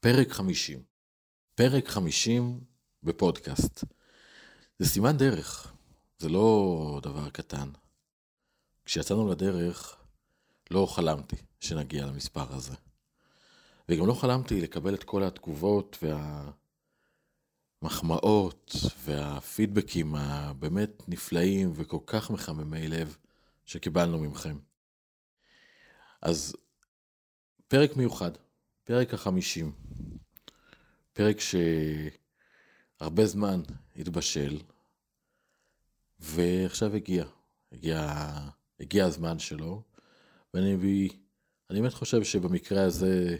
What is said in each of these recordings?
פרק 50. פרק 50 בפודקאסט. זה סימן דרך, זה לא דבר קטן. כשיצאנו לדרך, לא חלמתי שנגיע למספר הזה. וגם לא חלמתי לקבל את כל התגובות והמחמאות והפידבקים הבאמת נפלאים וכל כך מחממי לב שקיבלנו מכם. אז פרק מיוחד, פרק החמישים, פרק שהרבה זמן התבשל, ועכשיו הגיע, הגיע, הגיע הזמן שלו, ואני אני באמת חושב שבמקרה הזה,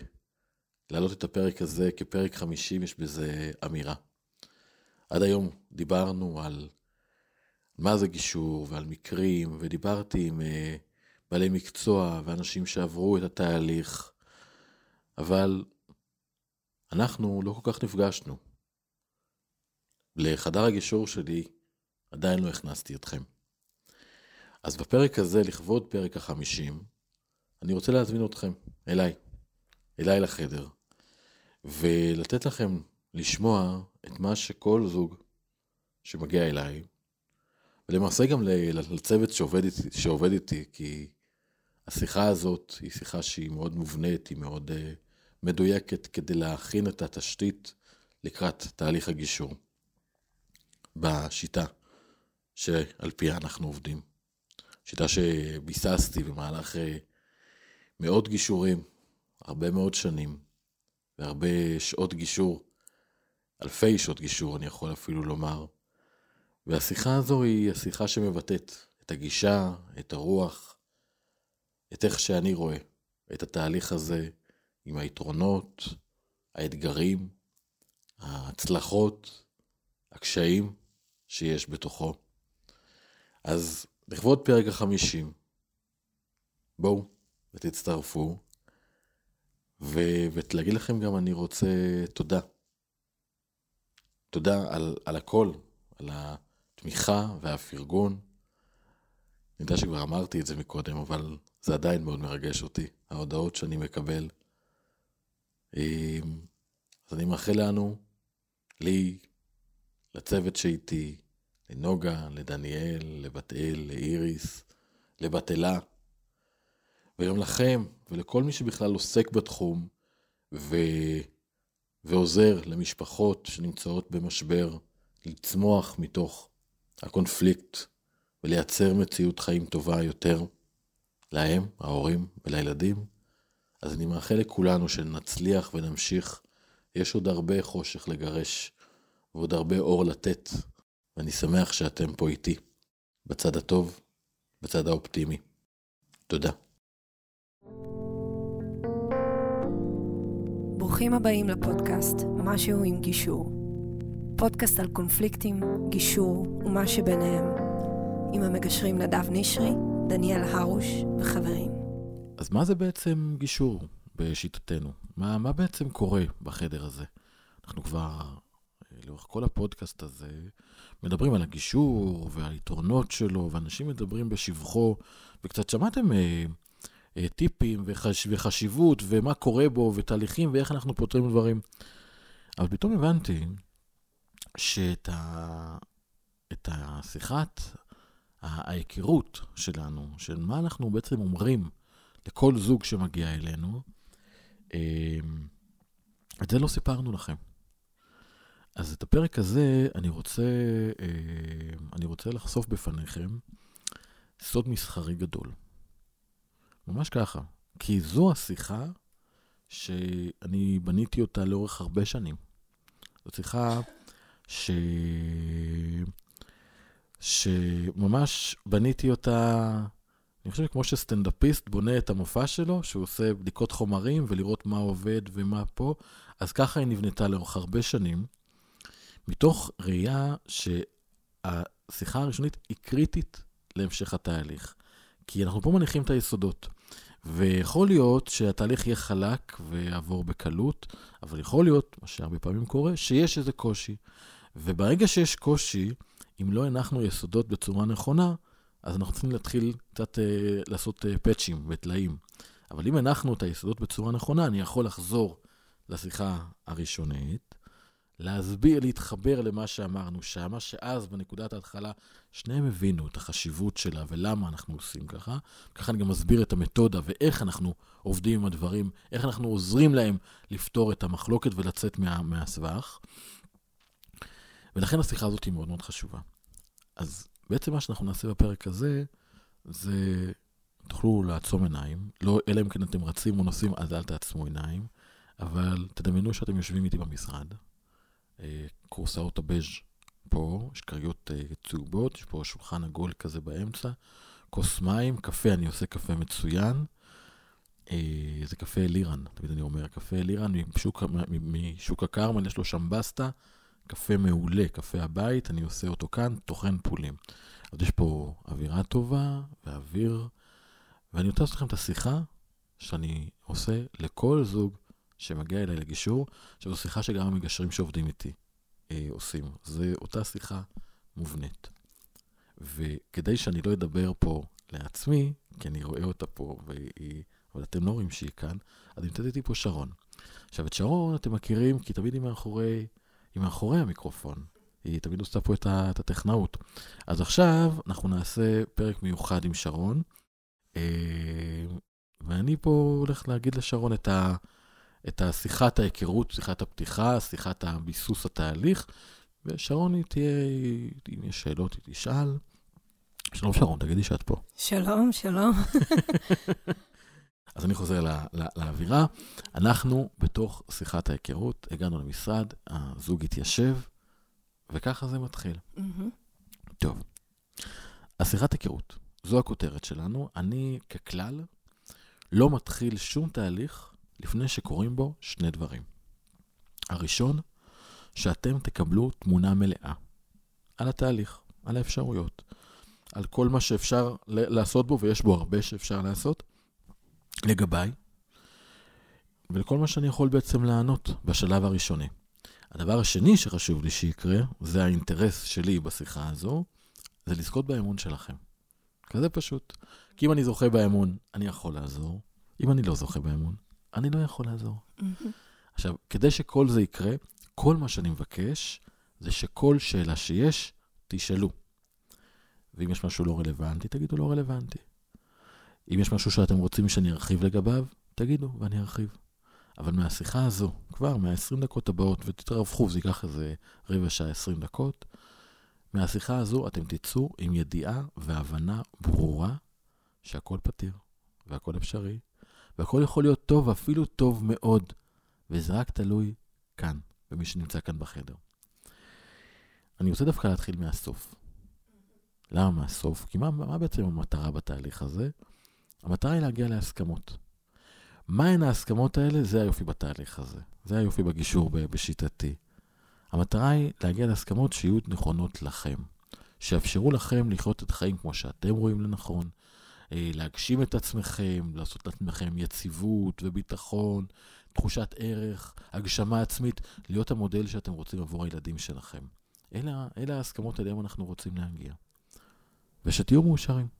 להעלות את הפרק הזה כפרק חמישים, יש בזה אמירה. עד היום דיברנו על מה זה גישור ועל מקרים, ודיברתי עם אה, בעלי מקצוע ואנשים שעברו את התהליך, אבל אנחנו לא כל כך נפגשנו. לחדר הגישור שלי עדיין לא הכנסתי אתכם. אז בפרק הזה, לכבוד פרק החמישים, אני רוצה להזמין אתכם אליי, אליי לחדר, ולתת לכם לשמוע את מה שכל זוג שמגיע אליי, ולמעשה גם לצוות שעובד איתי, שעובד איתי כי השיחה הזאת היא שיחה שהיא מאוד מובנית, היא מאוד uh, מדויקת כדי להכין את התשתית לקראת תהליך הגישור בשיטה שעל פיה אנחנו עובדים. שיטה שביססתי במהלך uh, מאות גישורים, הרבה מאוד שנים, והרבה שעות גישור, אלפי שעות גישור אני יכול אפילו לומר. והשיחה הזו היא השיחה שמבטאת את הגישה, את הרוח, את איך שאני רואה את התהליך הזה עם היתרונות, האתגרים, ההצלחות, הקשיים שיש בתוכו. אז לכבוד פרק החמישים, בואו ותצטרפו, ו... ולהגיד לכם גם אני רוצה תודה. תודה על, על הכל, על התמיכה והפרגון. אני יודע שכבר אמרתי את זה מקודם, אבל זה עדיין מאוד מרגש אותי, ההודעות שאני מקבל. אמ, אז אני מאחל לנו, לי, לצוות שאיתי, לנוגה, לדניאל, לבת אל, לאיריס, לבת אלה, וגם לכם, ולכל מי שבכלל עוסק בתחום, ו... ועוזר למשפחות שנמצאות במשבר, לצמוח מתוך הקונפליקט ולייצר מציאות חיים טובה יותר. להם, ההורים ולילדים, אז אני מאחל לכולנו שנצליח ונמשיך. יש עוד הרבה חושך לגרש ועוד הרבה אור לתת, ואני שמח שאתם פה איתי, בצד הטוב, בצד האופטימי. תודה. ברוכים הבאים לפודקאסט משהו עם גישור. פודקאסט על קונפליקטים, גישור ומה שביניהם. עם המגשרים נדב נשרי דניאל הרוש וחברים. אז מה זה בעצם גישור בשיטתנו? מה, מה בעצם קורה בחדר הזה? אנחנו כבר, אה, לאורך כל הפודקאסט הזה, מדברים על הגישור והיתרונות שלו, ואנשים מדברים בשבחו, וקצת שמעתם אה, אה, טיפים וחש, וחשיבות, ומה קורה בו, ותהליכים, ואיך אנחנו פותרים דברים. אבל פתאום הבנתי שאת ה... את השיחת ההיכרות שלנו, של מה אנחנו בעצם אומרים לכל זוג שמגיע אלינו, אמ, את זה לא סיפרנו לכם. אז את הפרק הזה אני רוצה, אמ, אני רוצה לחשוף בפניכם סוד מסחרי גדול. ממש ככה. כי זו השיחה שאני בניתי אותה לאורך הרבה שנים. זו שיחה ש... שממש בניתי אותה, אני חושב כמו שסטנדאפיסט בונה את המופע שלו, שהוא עושה בדיקות חומרים ולראות מה עובד ומה פה, אז ככה היא נבנתה לאורך הרבה שנים, מתוך ראייה שהשיחה הראשונית היא קריטית להמשך התהליך. כי אנחנו פה מניחים את היסודות. ויכול להיות שהתהליך יהיה חלק ויעבור בקלות, אבל יכול להיות, מה שהרבה פעמים קורה, שיש איזה קושי. וברגע שיש קושי, אם לא הנחנו יסודות בצורה נכונה, אז אנחנו צריכים להתחיל קצת אה, לעשות אה, פאצ'ים וטלאים. אבל אם הנחנו את היסודות בצורה נכונה, אני יכול לחזור לשיחה הראשונית, להסביר, להתחבר למה שאמרנו שמה, שאז בנקודת ההתחלה שניהם הבינו את החשיבות שלה ולמה אנחנו עושים ככה. ככה אני גם מסביר את המתודה ואיך אנחנו עובדים עם הדברים, איך אנחנו עוזרים להם לפתור את המחלוקת ולצאת מה, מהסבך. ולכן השיחה הזאת היא מאוד מאוד חשובה. אז בעצם מה שאנחנו נעשה בפרק הזה, זה תוכלו לעצום עיניים, לא, אלא אם כן אתם רצים או נוסעים, אז אל תעצמו עיניים, אבל תדמיינו שאתם יושבים איתי במשרד, קורסאות הבז' פה, יש כריות אה, צהובות, יש פה שולחן עגול כזה באמצע, כוס מים, קפה, אני עושה קפה מצוין. אה, זה קפה אלירן, תמיד אני אומר, קפה אלירן משוק, משוק הכרמל, יש לו שם בסטה, קפה מעולה, קפה הבית, אני עושה אותו כאן, טוחן פולים. אז יש פה אווירה טובה ואוויר, ואני רוצה לעשות לכם את השיחה שאני עושה לכל זוג שמגיע אליי לגישור, שזו שיחה שגם המגשרים שעובדים איתי אה, עושים. זו אותה שיחה מובנית. וכדי שאני לא אדבר פה לעצמי, כי אני רואה אותה פה, והיא, אבל אתם לא רואים שהיא כאן, אז נמצאת איתי פה שרון. עכשיו, את שרון אתם מכירים, כי תמיד היא מאחורי, היא מאחורי המיקרופון. היא תמיד עושה פה את, ה, את הטכנאות. אז עכשיו אנחנו נעשה פרק מיוחד עם שרון, אה, ואני פה הולך להגיד לשרון את ה... את השיחת ההיכרות, שיחת הפתיחה, שיחת הביסוס התהליך, ושרון היא תהיה, אם יש שאלות, היא תשאל. שלום שרון, תגידי שאת פה. שלום, שלום. אז אני חוזר לא, לא, לאווירה. אנחנו בתוך שיחת ההיכרות, הגענו למשרד, הזוג התיישב, וככה זה מתחיל. Mm-hmm. טוב, השיחת היכרות, זו הכותרת שלנו. אני ככלל לא מתחיל שום תהליך לפני שקורים בו שני דברים. הראשון, שאתם תקבלו תמונה מלאה על התהליך, על האפשרויות, על כל מה שאפשר לעשות בו, ויש בו הרבה שאפשר לעשות, לגביי, ולכל מה שאני יכול בעצם לענות בשלב הראשוני. הדבר השני שחשוב לי שיקרה, זה האינטרס שלי בשיחה הזו, זה לזכות באמון שלכם. כזה פשוט. כי אם אני זוכה באמון, אני יכול לעזור. אם אני לא זוכה באמון, אני לא יכול לעזור. עכשיו, כדי שכל זה יקרה, כל מה שאני מבקש זה שכל שאלה שיש, תשאלו. ואם יש משהו לא רלוונטי, תגידו לא רלוונטי. אם יש משהו שאתם רוצים שאני ארחיב לגביו, תגידו ואני ארחיב. אבל מהשיחה הזו, כבר מה-20 דקות הבאות, ותתרווחו, זה ייקח איזה רבע שעה, 20 דקות, מהשיחה הזו אתם תצאו עם ידיעה והבנה ברורה שהכל פתיר והכל אפשרי, והכל יכול להיות טוב, אפילו טוב מאוד, וזה רק תלוי כאן, במי שנמצא כאן בחדר. אני רוצה דווקא להתחיל מהסוף. למה מהסוף? כי מה, מה בעצם המטרה בתהליך הזה? המטרה היא להגיע להסכמות. מהן ההסכמות האלה? זה היופי בתהליך הזה. זה היופי בגישור בשיטתי. המטרה היא להגיע להסכמות שיהיו נכונות לכם. שיאפשרו לכם לחיות את החיים כמו שאתם רואים לנכון, אה, להגשים את עצמכם, לעשות לעצמכם יציבות וביטחון, תחושת ערך, הגשמה עצמית, להיות המודל שאתם רוצים עבור הילדים שלכם. אלה, אלה ההסכמות אליהם אנחנו רוצים להגיע. ושתהיו מאושרים.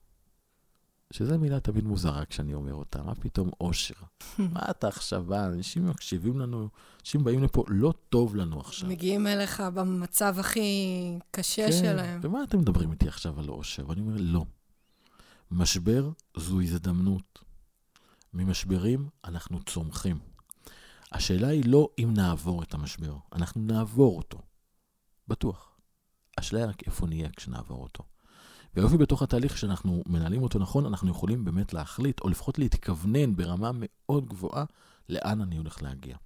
שזו מילה תמיד מוזרה כשאני אומר אותה, מה פתאום אושר? מה אתה עכשיו בא? אנשים מקשיבים לנו, אנשים באים לפה, לא טוב לנו עכשיו. מגיעים אליך במצב הכי קשה כן, שלהם. ומה אתם מדברים איתי עכשיו על אושר? ואני אומר, לא. משבר זו הזדמנות. ממשברים אנחנו צומחים. השאלה היא לא אם נעבור את המשבר, אנחנו נעבור אותו. בטוח. השאלה היא רק איפה נהיה כשנעבור אותו. והיופי בתוך התהליך שאנחנו מנהלים אותו נכון, אנחנו יכולים באמת להחליט, או לפחות להתכוונן ברמה מאוד גבוהה, לאן אני הולך להגיע.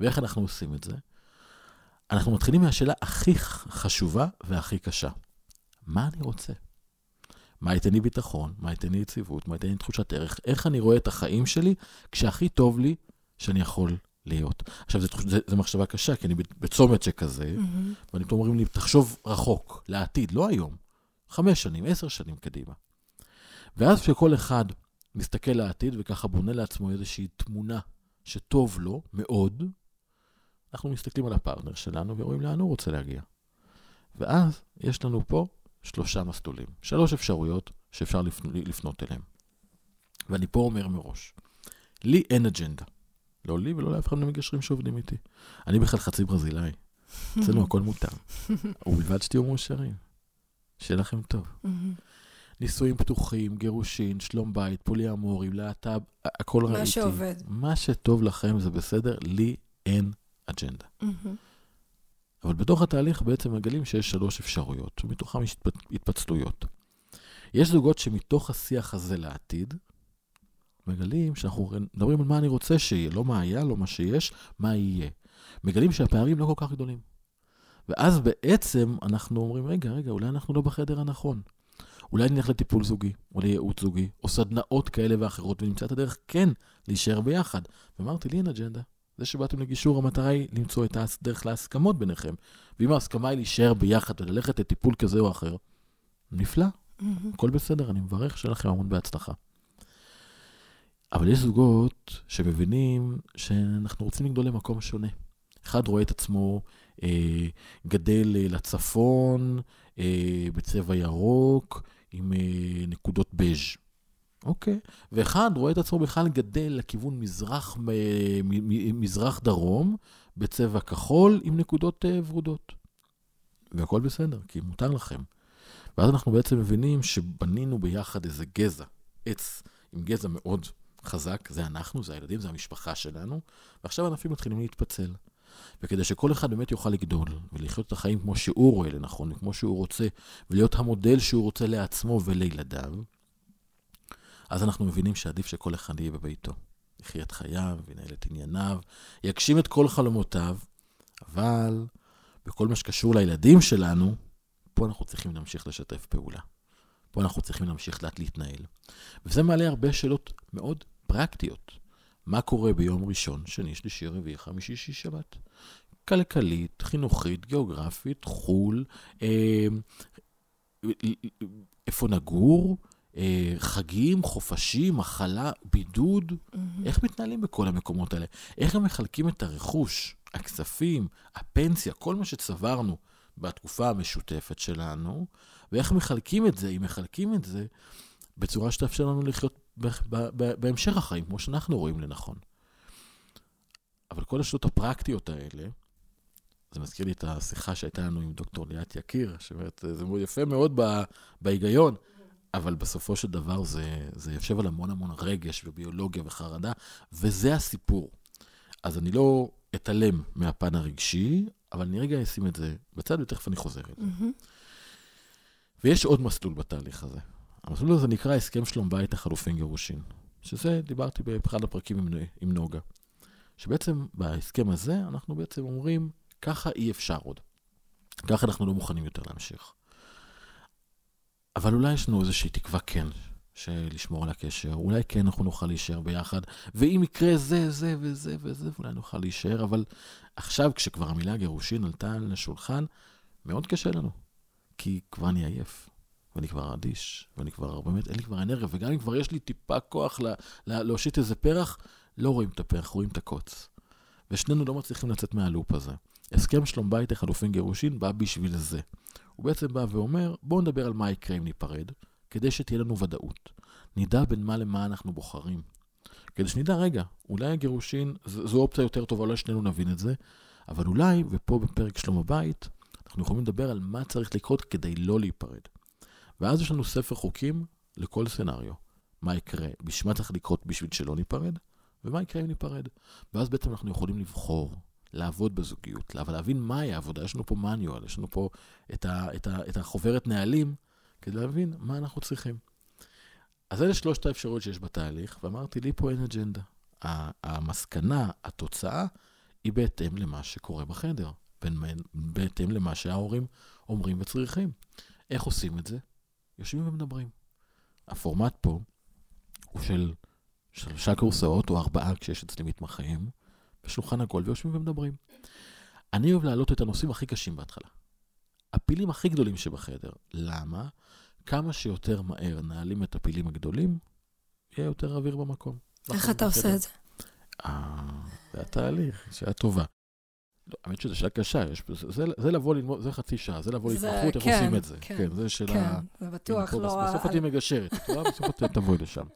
ואיך אנחנו עושים את זה? אנחנו מתחילים מהשאלה הכי חשובה והכי קשה. מה אני רוצה? מה ייתן לי ביטחון, מה ייתן לי יציבות, מה ייתן לי תחושת ערך, איך אני רואה את החיים שלי כשהכי טוב לי שאני יכול להיות. עכשיו, זו מחשבה קשה, כי אני בצומת שכזה, mm-hmm. ואני פה אומרים לי, תחשוב רחוק, לעתיד, לא היום, חמש שנים, עשר שנים קדימה. ואז כשכל אחד מסתכל לעתיד וככה בונה לעצמו איזושהי תמונה שטוב לו מאוד, אנחנו מסתכלים על הפרטנר שלנו ורואים לאן הוא רוצה להגיע. ואז יש לנו פה שלושה מסלולים, שלוש אפשרויות שאפשר לפנות אליהם. ואני פה אומר מראש, לי אין אג'נדה. לא לי ולא לאף אחד מהמגשרים שעובדים איתי. אני בכלל חצי ברזילאי. אצלנו הכל מותר. ובלבד שתהיו מאושרים. שיהיה לכם טוב. נישואים פתוחים, גירושין, שלום בית, פולי אמורים, להט"ב, הכל ראיתי. מה שעובד. מה שטוב לכם זה בסדר, לי אין אג'נדה. אבל בתוך התהליך בעצם מגלים שיש שלוש אפשרויות, ומתוכן יש התפצלויות. יש זוגות שמתוך השיח הזה לעתיד, מגלים שאנחנו מדברים על מה אני רוצה שיהיה, לא מה היה, לא מה שיש, מה יהיה. מגלים שהפערים לא כל כך גדולים. ואז בעצם אנחנו אומרים, רגע, רגע, אולי אנחנו לא בחדר הנכון. אולי נלך לטיפול זוגי, או לייעוץ זוגי, או סדנאות כאלה ואחרות, ונמצא את הדרך כן להישאר ביחד. ואמרתי, לי אין אג'נדה. זה שבאתם לגישור, המטרה היא למצוא את הדרך להסכמות ביניכם. ואם ההסכמה היא להישאר ביחד וללכת לטיפול כזה או אחר, נפלא, הכל בסדר, אני מברך שיהיה לכם המון בהצלחה. אבל יש זוגות שמבינים שאנחנו רוצים לגדול למקום שונה. אחד רואה את עצמו גדל אה, לצפון, אה, בצבע ירוק, עם אה, נקודות בז'. אוקיי. ואחד רואה את עצמו בכלל גדל לכיוון מזרח, מזרח דרום, בצבע כחול, עם נקודות אה, ורודות. והכל בסדר, כי מותר לכם. ואז אנחנו בעצם מבינים שבנינו ביחד איזה גזע, עץ עם גזע מאוד חזק, זה אנחנו, זה הילדים, זה המשפחה שלנו, ועכשיו הענפים מתחילים להתפצל. וכדי שכל אחד באמת יוכל לגדול ולחיות את החיים כמו שהוא רואה לנכון, כמו שהוא רוצה, ולהיות המודל שהוא רוצה לעצמו ולילדיו, אז אנחנו מבינים שעדיף שכל אחד יהיה בביתו. יחיה את חייו, ינהל את ענייניו, יגשים את כל חלומותיו, אבל בכל מה שקשור לילדים שלנו, פה אנחנו צריכים להמשיך לשתף פעולה. פה אנחנו צריכים להמשיך לאט להתנהל. וזה מעלה הרבה שאלות מאוד פרקטיות. מה קורה ביום ראשון, שני, שלישי, רביעי, חמישי, שישי, שבת? כלכלית, חינוכית, גיאוגרפית, חו"ל, אה, איפה נגור, אה, חגים, חופשים, מחלה, בידוד. Mm-hmm. איך מתנהלים בכל המקומות האלה? איך הם מחלקים את הרכוש, הכספים, הפנסיה, כל מה שצברנו בתקופה המשותפת שלנו, ואיך מחלקים את זה, אם מחלקים את זה, בצורה שתאפשר לנו לחיות בהמשך החיים, כמו שאנחנו רואים לנכון. אבל כל השאלות הפרקטיות האלה, זה מזכיר לי את השיחה שהייתה לנו עם דוקטור ליאת יקיר, שאומרת, זה יפה מאוד בהיגיון, אבל בסופו של דבר זה, זה יושב על המון המון רגש וביולוגיה וחרדה, וזה הסיפור. אז אני לא אתעלם מהפן הרגשי, אבל אני רגע אשים את זה בצד, ותכף אני חוזר אל זה. Mm-hmm. ויש עוד מסלול בתהליך הזה. המסלול הזה נקרא הסכם שלום בית לחלופין גירושין, שזה, דיברתי באחד הפרקים עם, עם נוגה. שבעצם בהסכם הזה אנחנו בעצם אומרים, ככה אי אפשר עוד. ככה אנחנו לא מוכנים יותר להמשיך. אבל אולי יש לנו איזושהי תקווה כן, של לשמור על הקשר, אולי כן אנחנו נוכל להישאר ביחד, ואם יקרה זה, זה וזה וזה, אולי נוכל להישאר, אבל עכשיו, כשכבר המילה גירושין עלתה על השולחן, מאוד קשה לנו, כי כבר אני עייף, ואני כבר אדיש, ואני כבר, באמת, אין לי כבר אנרגיה, וגם אם כבר יש לי טיפה כוח לה, לה, להושיט איזה פרח, לא רואים את הפרח, רואים את הקוץ. ושנינו לא מצליחים לצאת מהלופ הזה. הסכם שלום בית לחלופין גירושין בא בשביל זה. הוא בעצם בא ואומר, בואו נדבר על מה יקרה אם ניפרד, כדי שתהיה לנו ודאות. נדע בין מה למה אנחנו בוחרים. כדי שנדע, רגע, אולי הגירושין, זו אופציה יותר טובה, אולי שנינו נבין את זה, אבל אולי, ופה בפרק שלום הבית, אנחנו יכולים לדבר על מה צריך לקרות כדי לא להיפרד. ואז יש לנו ספר חוקים לכל סצנריו. מה יקרה, בשביל מה צריך לקרות בשביל שלא ניפרד, ומה יקרה אם ניפרד. ואז בעצם אנחנו יכולים לבחור לעבוד בזוגיות, אבל להבין מהי העבודה. יש לנו פה מניואל, יש לנו פה את, ה, את, ה, את החוברת נהלים, כדי להבין מה אנחנו צריכים. אז אלה שלושת האפשרויות שיש בתהליך, ואמרתי, לי פה אין אג'נדה. המסקנה, התוצאה, היא בהתאם למה שקורה בחדר, בהתאם למה שההורים אומרים וצריכים. איך עושים את זה? יושבים ומדברים. הפורמט פה הוא של שלושה קורסאות או ארבעה כשיש אצלי מתמחים, בשולחן עגול ויושבים ומדברים. אני אוהב להעלות את הנושאים הכי קשים בהתחלה. הפילים הכי גדולים שבחדר. למה? כמה שיותר מהר נעלים את הפילים הגדולים, יהיה יותר אוויר במקום. איך אתה עושה את זה? אה, זה התהליך, שאלה טובה. לא, האמת שזו שאלה קשה, יש, זה, זה, זה לבוא ללמוד, זה חצי שעה, זה לבוא להתמחות, איך כן, עושים את זה. כן, כן, זה שאלה... כן, זה בטוח לא... בסוף את תהיה מגשרת? בסוף את תבואי לשם.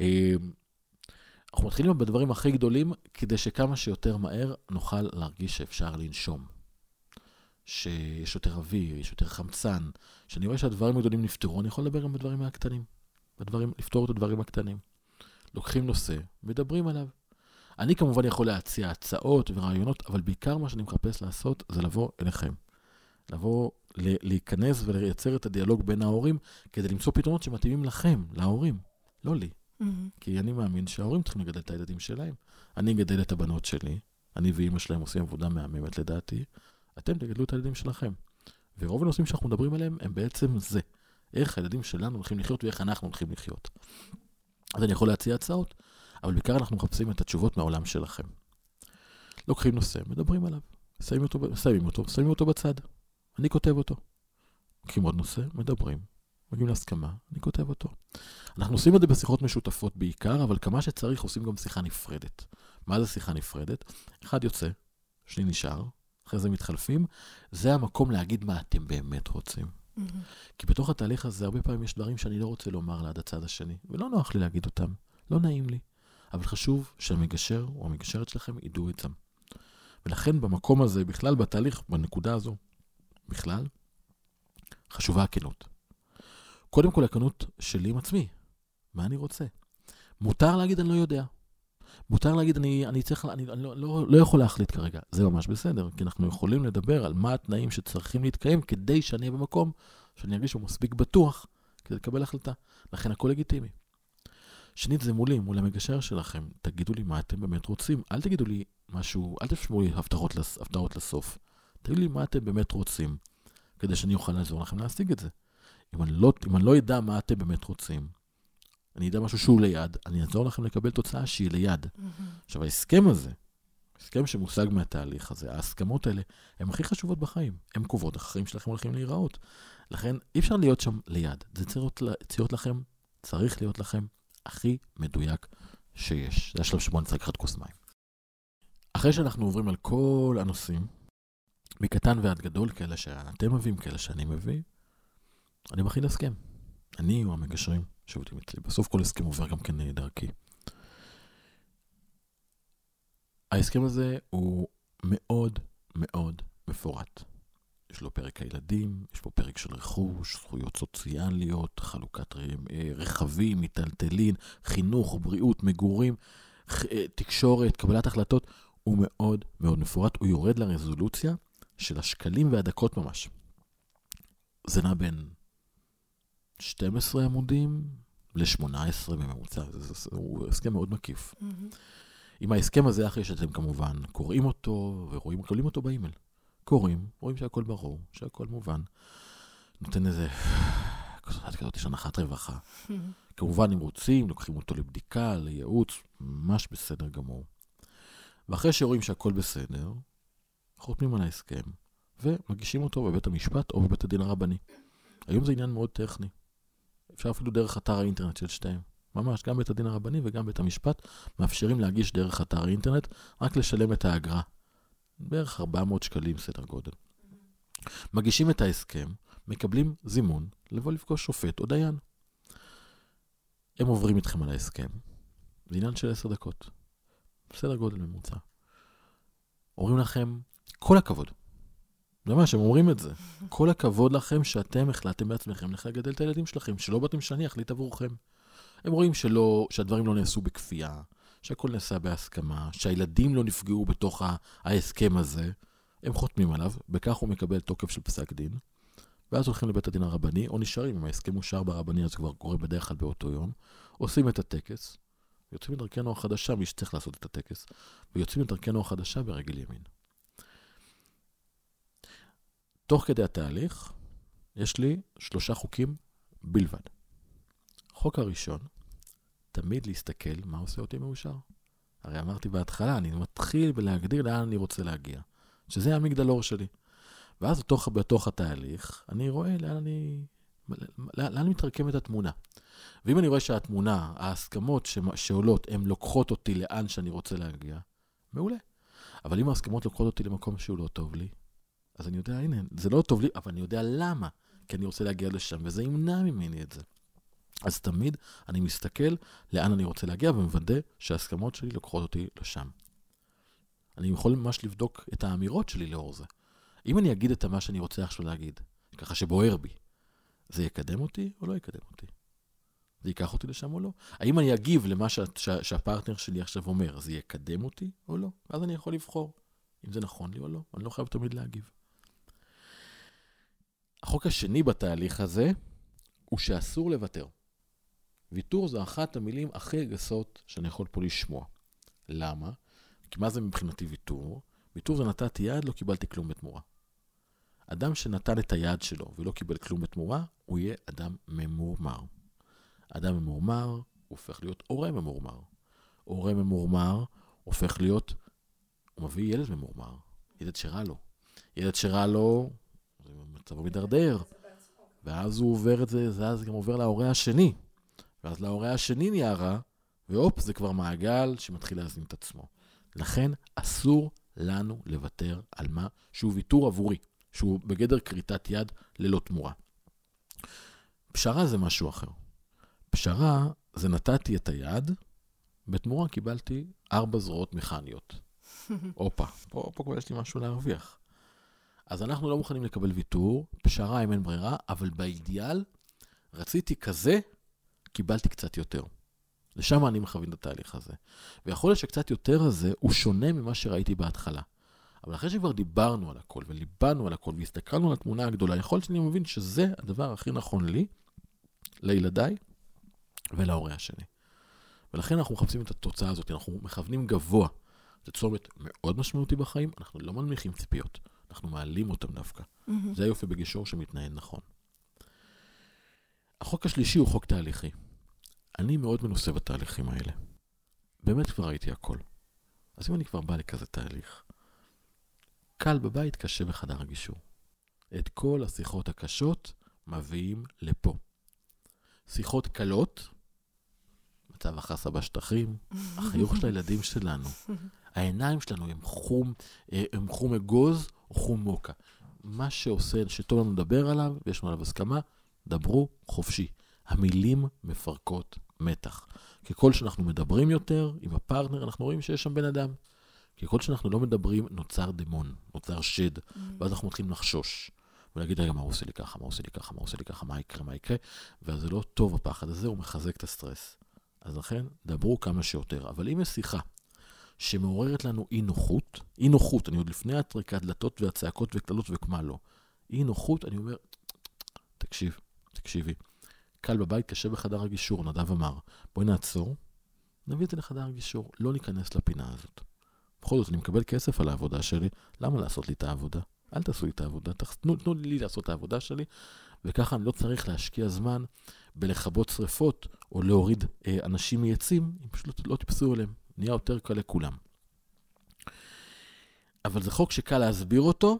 אמ, אנחנו מתחילים בדברים הכי גדולים, כדי שכמה שיותר מהר נוכל להרגיש שאפשר לנשום. שיש יותר אוויר, יש יותר חמצן, שאני רואה שהדברים הגדולים נפתרו, אני יכול לדבר גם בדברים הקטנים. בדברים, לפתור את הדברים הקטנים. לוקחים נושא, מדברים עליו. אני כמובן יכול להציע הצעות ורעיונות, אבל בעיקר מה שאני מחפש לעשות זה לבוא אליכם. לבוא, להיכנס ולייצר את הדיאלוג בין ההורים, כדי למצוא פתרונות שמתאימים לכם, להורים, לא לי. Mm-hmm. כי אני מאמין שההורים צריכים לגדל את הילדים שלהם. אני אגדל את הבנות שלי, אני ואימא שלהם עושים עבודה מהממת לדעתי, אתם תגדלו את הילדים שלכם. ורוב הנושאים שאנחנו מדברים עליהם הם בעצם זה. איך הילדים שלנו הולכים לחיות ואיך אנחנו הולכים לחיות. אז אני יכול להציע הצעות, אבל בעיקר אנחנו מחפשים את התשובות מהעולם שלכם. לוקחים נושא, מדברים עליו, שמים אותו, שמים אותו, שמים אותו בצד. אני כותב אותו. לוקחים עוד נושא, מדברים, מגיעים להסכמה, אני כותב אותו. אנחנו עושים את זה בשיחות משותפות בעיקר, אבל כמה שצריך עושים גם שיחה נפרדת. מה זה שיחה נפרדת? אחד יוצא, שני נשאר, אחרי זה מתחלפים. זה המקום להגיד מה אתם באמת רוצים. Mm-hmm. כי בתוך התהליך הזה הרבה פעמים יש דברים שאני לא רוצה לומר ליד הצד השני, ולא נוח לי להגיד אותם, לא נעים לי. אבל חשוב שהמגשר או המגשרת שלכם ידעו את זה. ולכן במקום הזה, בכלל בתהליך, בנקודה הזו, בכלל, חשובה הכנות. קודם כל הכנות שלי עם עצמי, מה אני רוצה. מותר להגיד אני לא יודע. מותר להגיד אני, אני צריך, אני, אני לא, לא, לא יכול להחליט כרגע. זה ממש בסדר, כי אנחנו יכולים לדבר על מה התנאים שצריכים להתקיים כדי שאני אהיה במקום שאני ארגיש שהוא מספיק בטוח כדי לקבל החלטה. לכן הכל לגיטימי. שנית, זה מולי, מול המגשר שלכם. תגידו לי מה אתם באמת רוצים. אל תגידו לי משהו, אל תשמעו לי הבטחות, הבטחות לסוף. תגידו לי מה אתם באמת רוצים, כדי שאני אוכל לעזור לכם להשיג את זה. אם אני לא, אם אני לא אדע מה אתם באמת רוצים, אני אדע משהו שהוא ליד, אני אעזור לכם לקבל תוצאה שהיא ליד. Mm-hmm. עכשיו, ההסכם הזה, הסכם שמושג מהתהליך הזה, ההסכמות האלה, הן הכי חשובות בחיים. הן קובעות איך החיים שלכם הולכים להיראות. לכן, אי אפשר להיות שם ליד. זה צריך להיות לכם, צריך להיות לכם הכי מדויק שיש. זה השלב שבו אני צריך לקחת כוס מים. אחרי שאנחנו עוברים על כל הנושאים, מקטן ועד גדול, כאלה שאתם מביאים, כאלה שאני מביא, אני מכין הסכם. אני או המגשרים שעובדים אצלי. בסוף כל הסכם עובר גם כן דרכי. ההסכם הזה הוא מאוד מאוד מפורט. יש לו פרק הילדים, יש פה פרק של רכוש, זכויות סוציאליות, חלוקת אה, רכבים, מיטלטלין, חינוך, בריאות, מגורים, אה, תקשורת, קבלת החלטות. הוא מאוד מאוד מפורט, הוא יורד לרזולוציה של השקלים והדקות ממש. זה נע בין 12 עמודים ל-18 בממוצע, זה, זה, זה, הוא הסכם מאוד מקיף. Mm-hmm. עם ההסכם הזה, אחרי שאתם כמובן קוראים אותו ורואים, מקבלים אותו באימייל. קוראים, רואים שהכל ברור, שהכל מובן. נותן איזה... קצת כזאת יש הנחת רווחה. כמובן, אם רוצים, לוקחים אותו לבדיקה, לייעוץ, ממש בסדר גמור. ואחרי שרואים שהכל בסדר, חותמים על ההסכם, ומגישים אותו בבית המשפט או בבית הדין הרבני. היום זה עניין מאוד טכני. אפשר אפילו דרך אתר האינטרנט של שתיהם. ממש, גם בית הדין הרבני וגם בית המשפט מאפשרים להגיש דרך אתר האינטרנט, רק לשלם את האגרה. בערך 400 שקלים סדר גודל. מגישים את ההסכם, מקבלים זימון לבוא לפגוש שופט או דיין. הם עוברים איתכם על ההסכם, זה עניין של 10 דקות. סדר גודל ממוצע. אומרים לכם, כל הכבוד. ממש, הם אומרים את זה. כל הכבוד לכם שאתם החלטתם בעצמכם איך לגדל את הילדים שלכם, שלא באתם שאני אחליט עבורכם. הם רואים שלא, שהדברים לא נעשו בכפייה, שהכל נעשה בהסכמה, שהילדים לא נפגעו בתוך ההסכם הזה, הם חותמים עליו, בכך הוא מקבל תוקף של פסק דין, ואז הולכים לבית הדין הרבני, או נשארים, אם ההסכם אושר ברבני, אז זה כבר קורה בדרך כלל באותו יום, עושים את הטקס, יוצאים לדרכנו החדשה, מי שצריך לעשות את הטקס, ויוצאים לדרכנו החדשה ברגל ימין. תוך כדי התהליך, יש לי שלושה חוקים בלבד. החוק הראשון, תמיד להסתכל מה עושה אותי מאושר. הרי אמרתי בהתחלה, אני מתחיל בלהגדיר לאן אני רוצה להגיע, שזה המגדלור שלי. ואז בתוך, בתוך התהליך, אני רואה לאן אני... לאן, מתרקמת התמונה. ואם אני רואה שהתמונה, ההסכמות שעולות, הן לוקחות אותי לאן שאני רוצה להגיע, מעולה. אבל אם ההסכמות לוקחות אותי למקום שהוא לא טוב לי, אז אני יודע, הנה, זה לא טוב לי, אבל אני יודע למה. כי אני רוצה להגיע לשם, וזה ימנע ממני את זה. אז תמיד אני מסתכל לאן אני רוצה להגיע ומוודא שההסכמות שלי לוקחות אותי לשם. אני יכול ממש לבדוק את האמירות שלי לאור זה. אם אני אגיד את מה שאני רוצה עכשיו להגיד, ככה שבוער בי, זה יקדם אותי או לא יקדם אותי? זה ייקח אותי לשם או לא? האם אני אגיב למה שה, שה, שהפרטנר שלי עכשיו אומר, זה יקדם אותי או לא? ואז אני יכול לבחור אם זה נכון לי או לא. אני לא חייב תמיד להגיב. החוק השני בתהליך הזה הוא שאסור לוותר. ויתור זו אחת המילים הכי גסות שאני יכול פה לשמוע. למה? כי מה זה מבחינתי ויתור? ויתור זה נתתי יד, לא קיבלתי כלום בתמורה. אדם שנתן את היד שלו ולא קיבל כלום בתמורה, הוא יהיה אדם ממורמר. אדם ממורמר הופך להיות הורה ממורמר. הורה ממורמר הופך להיות, הוא מביא ילד ממורמר, ילד שרע לו. ילד שרע לו, מצבו מידרדר. ואז הוא עובר את זה, ואז גם עובר להורה השני. ואז להורה השני נהיה רע, והופ, זה כבר מעגל שמתחיל להזין את עצמו. לכן אסור לנו לוותר על מה שהוא ויתור עבורי, שהוא בגדר כריתת יד ללא תמורה. פשרה זה משהו אחר. פשרה זה נתתי את היד, בתמורה קיבלתי ארבע זרועות מכניות. הופה, פה, פה כבר יש לי משהו להרוויח. אז אנחנו לא מוכנים לקבל ויתור, פשרה אם אין ברירה, אבל באידיאל רציתי כזה, קיבלתי קצת יותר. לשם אני מכוון את התהליך הזה. ויכול להיות שקצת יותר הזה הוא שונה ממה שראיתי בהתחלה. אבל אחרי שכבר דיברנו על הכל וליבנו על הכל והסתכלנו על התמונה הגדולה, יכול להיות שאני מבין שזה הדבר הכי נכון לי, לילדיי ולהורה השני. ולכן אנחנו מחפשים את התוצאה הזאת, אנחנו מכוונים גבוה. זה צומת מאוד משמעותי בחיים, אנחנו לא מנמיכים ציפיות, אנחנו מעלים אותם דווקא. Mm-hmm. זה היופי בגישור שמתנהל נכון. החוק השלישי הוא חוק תהליכי. אני מאוד מנוסה בתהליכים האלה. באמת כבר ראיתי הכל. אז אם אני כבר בא לכזה תהליך, קל בבית, קשה בחדר הגישור. את כל השיחות הקשות מביאים לפה. שיחות קלות, מצב החסה בשטחים, החיוך של הילדים שלנו, העיניים שלנו הם חום, אה, הם חום אגוז או חום מוקה. מה שעושה, שטוב לנו לדבר עליו, ויש לנו עליו הסכמה, דברו חופשי. המילים מפרקות מתח. ככל שאנחנו מדברים יותר עם הפרטנר, אנחנו רואים שיש שם בן אדם. ככל שאנחנו לא מדברים, נוצר דמון, נוצר שד, mm. ואז אנחנו מתחילים לחשוש. ולהגיד, רגע, מה הוא עושה לי ככה, מה הוא עושה לי ככה, מה הוא עושה לי ככה, מה יקרה, מה יקרה, וזה לא טוב הפחד הזה, הוא מחזק את הסטרס. אז לכן, דברו כמה שיותר. אבל אם יש שיחה שמעוררת לנו אי נוחות, אי נוחות, אני עוד לפני הטריקת דלתות והצעקות וקללות וכמה לא, אי נוחות, אני אומר, תקשיב, תקשיבי, קל בבית, קשה בחדר הגישור, נדב אמר, בואי נעצור, נביא את זה לחדר הגישור, לא ניכנס לפינה הזאת. בכל זאת, אני מקבל כסף על העבודה שלי, למה לעשות לי את העבודה? אל תעשו לי את העבודה, תנו, תנו לי לעשות את העבודה שלי, וככה אני לא צריך להשקיע זמן בלכבות שריפות או להוריד אה, אנשים מעצים, אם פשוט לא תפסו עליהם, נהיה יותר קל לכולם. אבל זה חוק שקל להסביר אותו,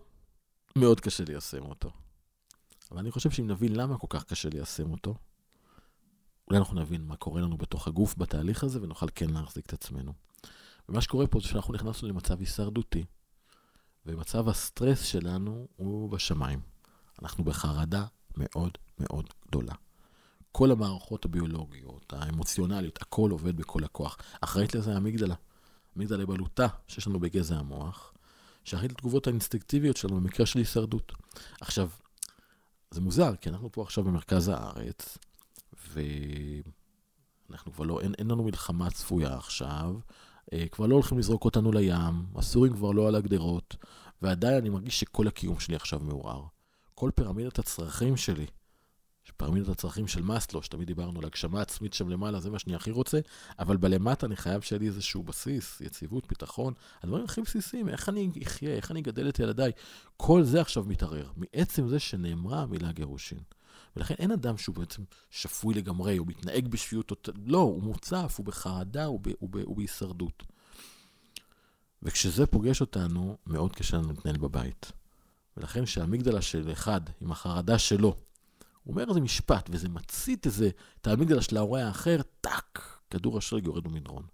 מאוד קשה ליישם אותו. אבל אני חושב שאם נבין למה כל כך קשה ליישם אותו, אולי אנחנו נבין מה קורה לנו בתוך הגוף בתהליך הזה, ונוכל כן להחזיק את עצמנו. ומה שקורה פה זה שאנחנו נכנסנו למצב הישרדותי, ומצב הסטרס שלנו הוא בשמיים. אנחנו בחרדה מאוד מאוד גדולה. כל המערכות הביולוגיות, האמוציונליות, הכל עובד בכל הכוח. אחראית לזה האמיגדלה. אמיגדלה בלוטה שיש לנו בגזע המוח, שאחראית לתגובות האינסטינקטיביות שלנו במקרה של הישרדות. עכשיו, זה מוזר, כי אנחנו פה עכשיו במרכז הארץ, ואנחנו כבר לא, אין, אין לנו מלחמה צפויה עכשיו, אה, כבר לא הולכים לזרוק אותנו לים, הסורים כבר לא על הגדרות, ועדיין אני מרגיש שכל הקיום שלי עכשיו מעורער. כל פירמידת הצרכים שלי, פירמידת הצרכים של מאסלו, שתמיד דיברנו על הגשמה עצמית שם למעלה, זה מה שאני הכי רוצה, אבל בלמטה אני חייב שיהיה לי איזשהו בסיס, יציבות, ביטחון, הדברים הכי בסיסיים, איך אני אחיה, איך אני אגדל את ילדיי, כל זה עכשיו מתערער, מעצם זה שנאמרה המילה גירושין. ולכן אין אדם שהוא בעצם שפוי לגמרי, הוא מתנהג בשפיות, לא, הוא מוצף, הוא בחרדה, הוא, ב, הוא, ב, הוא בהישרדות. וכשזה פוגש אותנו, מאוד קשה לנו להתנהל בבית. ולכן כשהאמיגדלה של אחד, עם החרדה שלו, הוא אומר איזה משפט, וזה מצית איזה, האמיגדלה של ההורה האחר, טאק, כדור השרג יורד במדרון.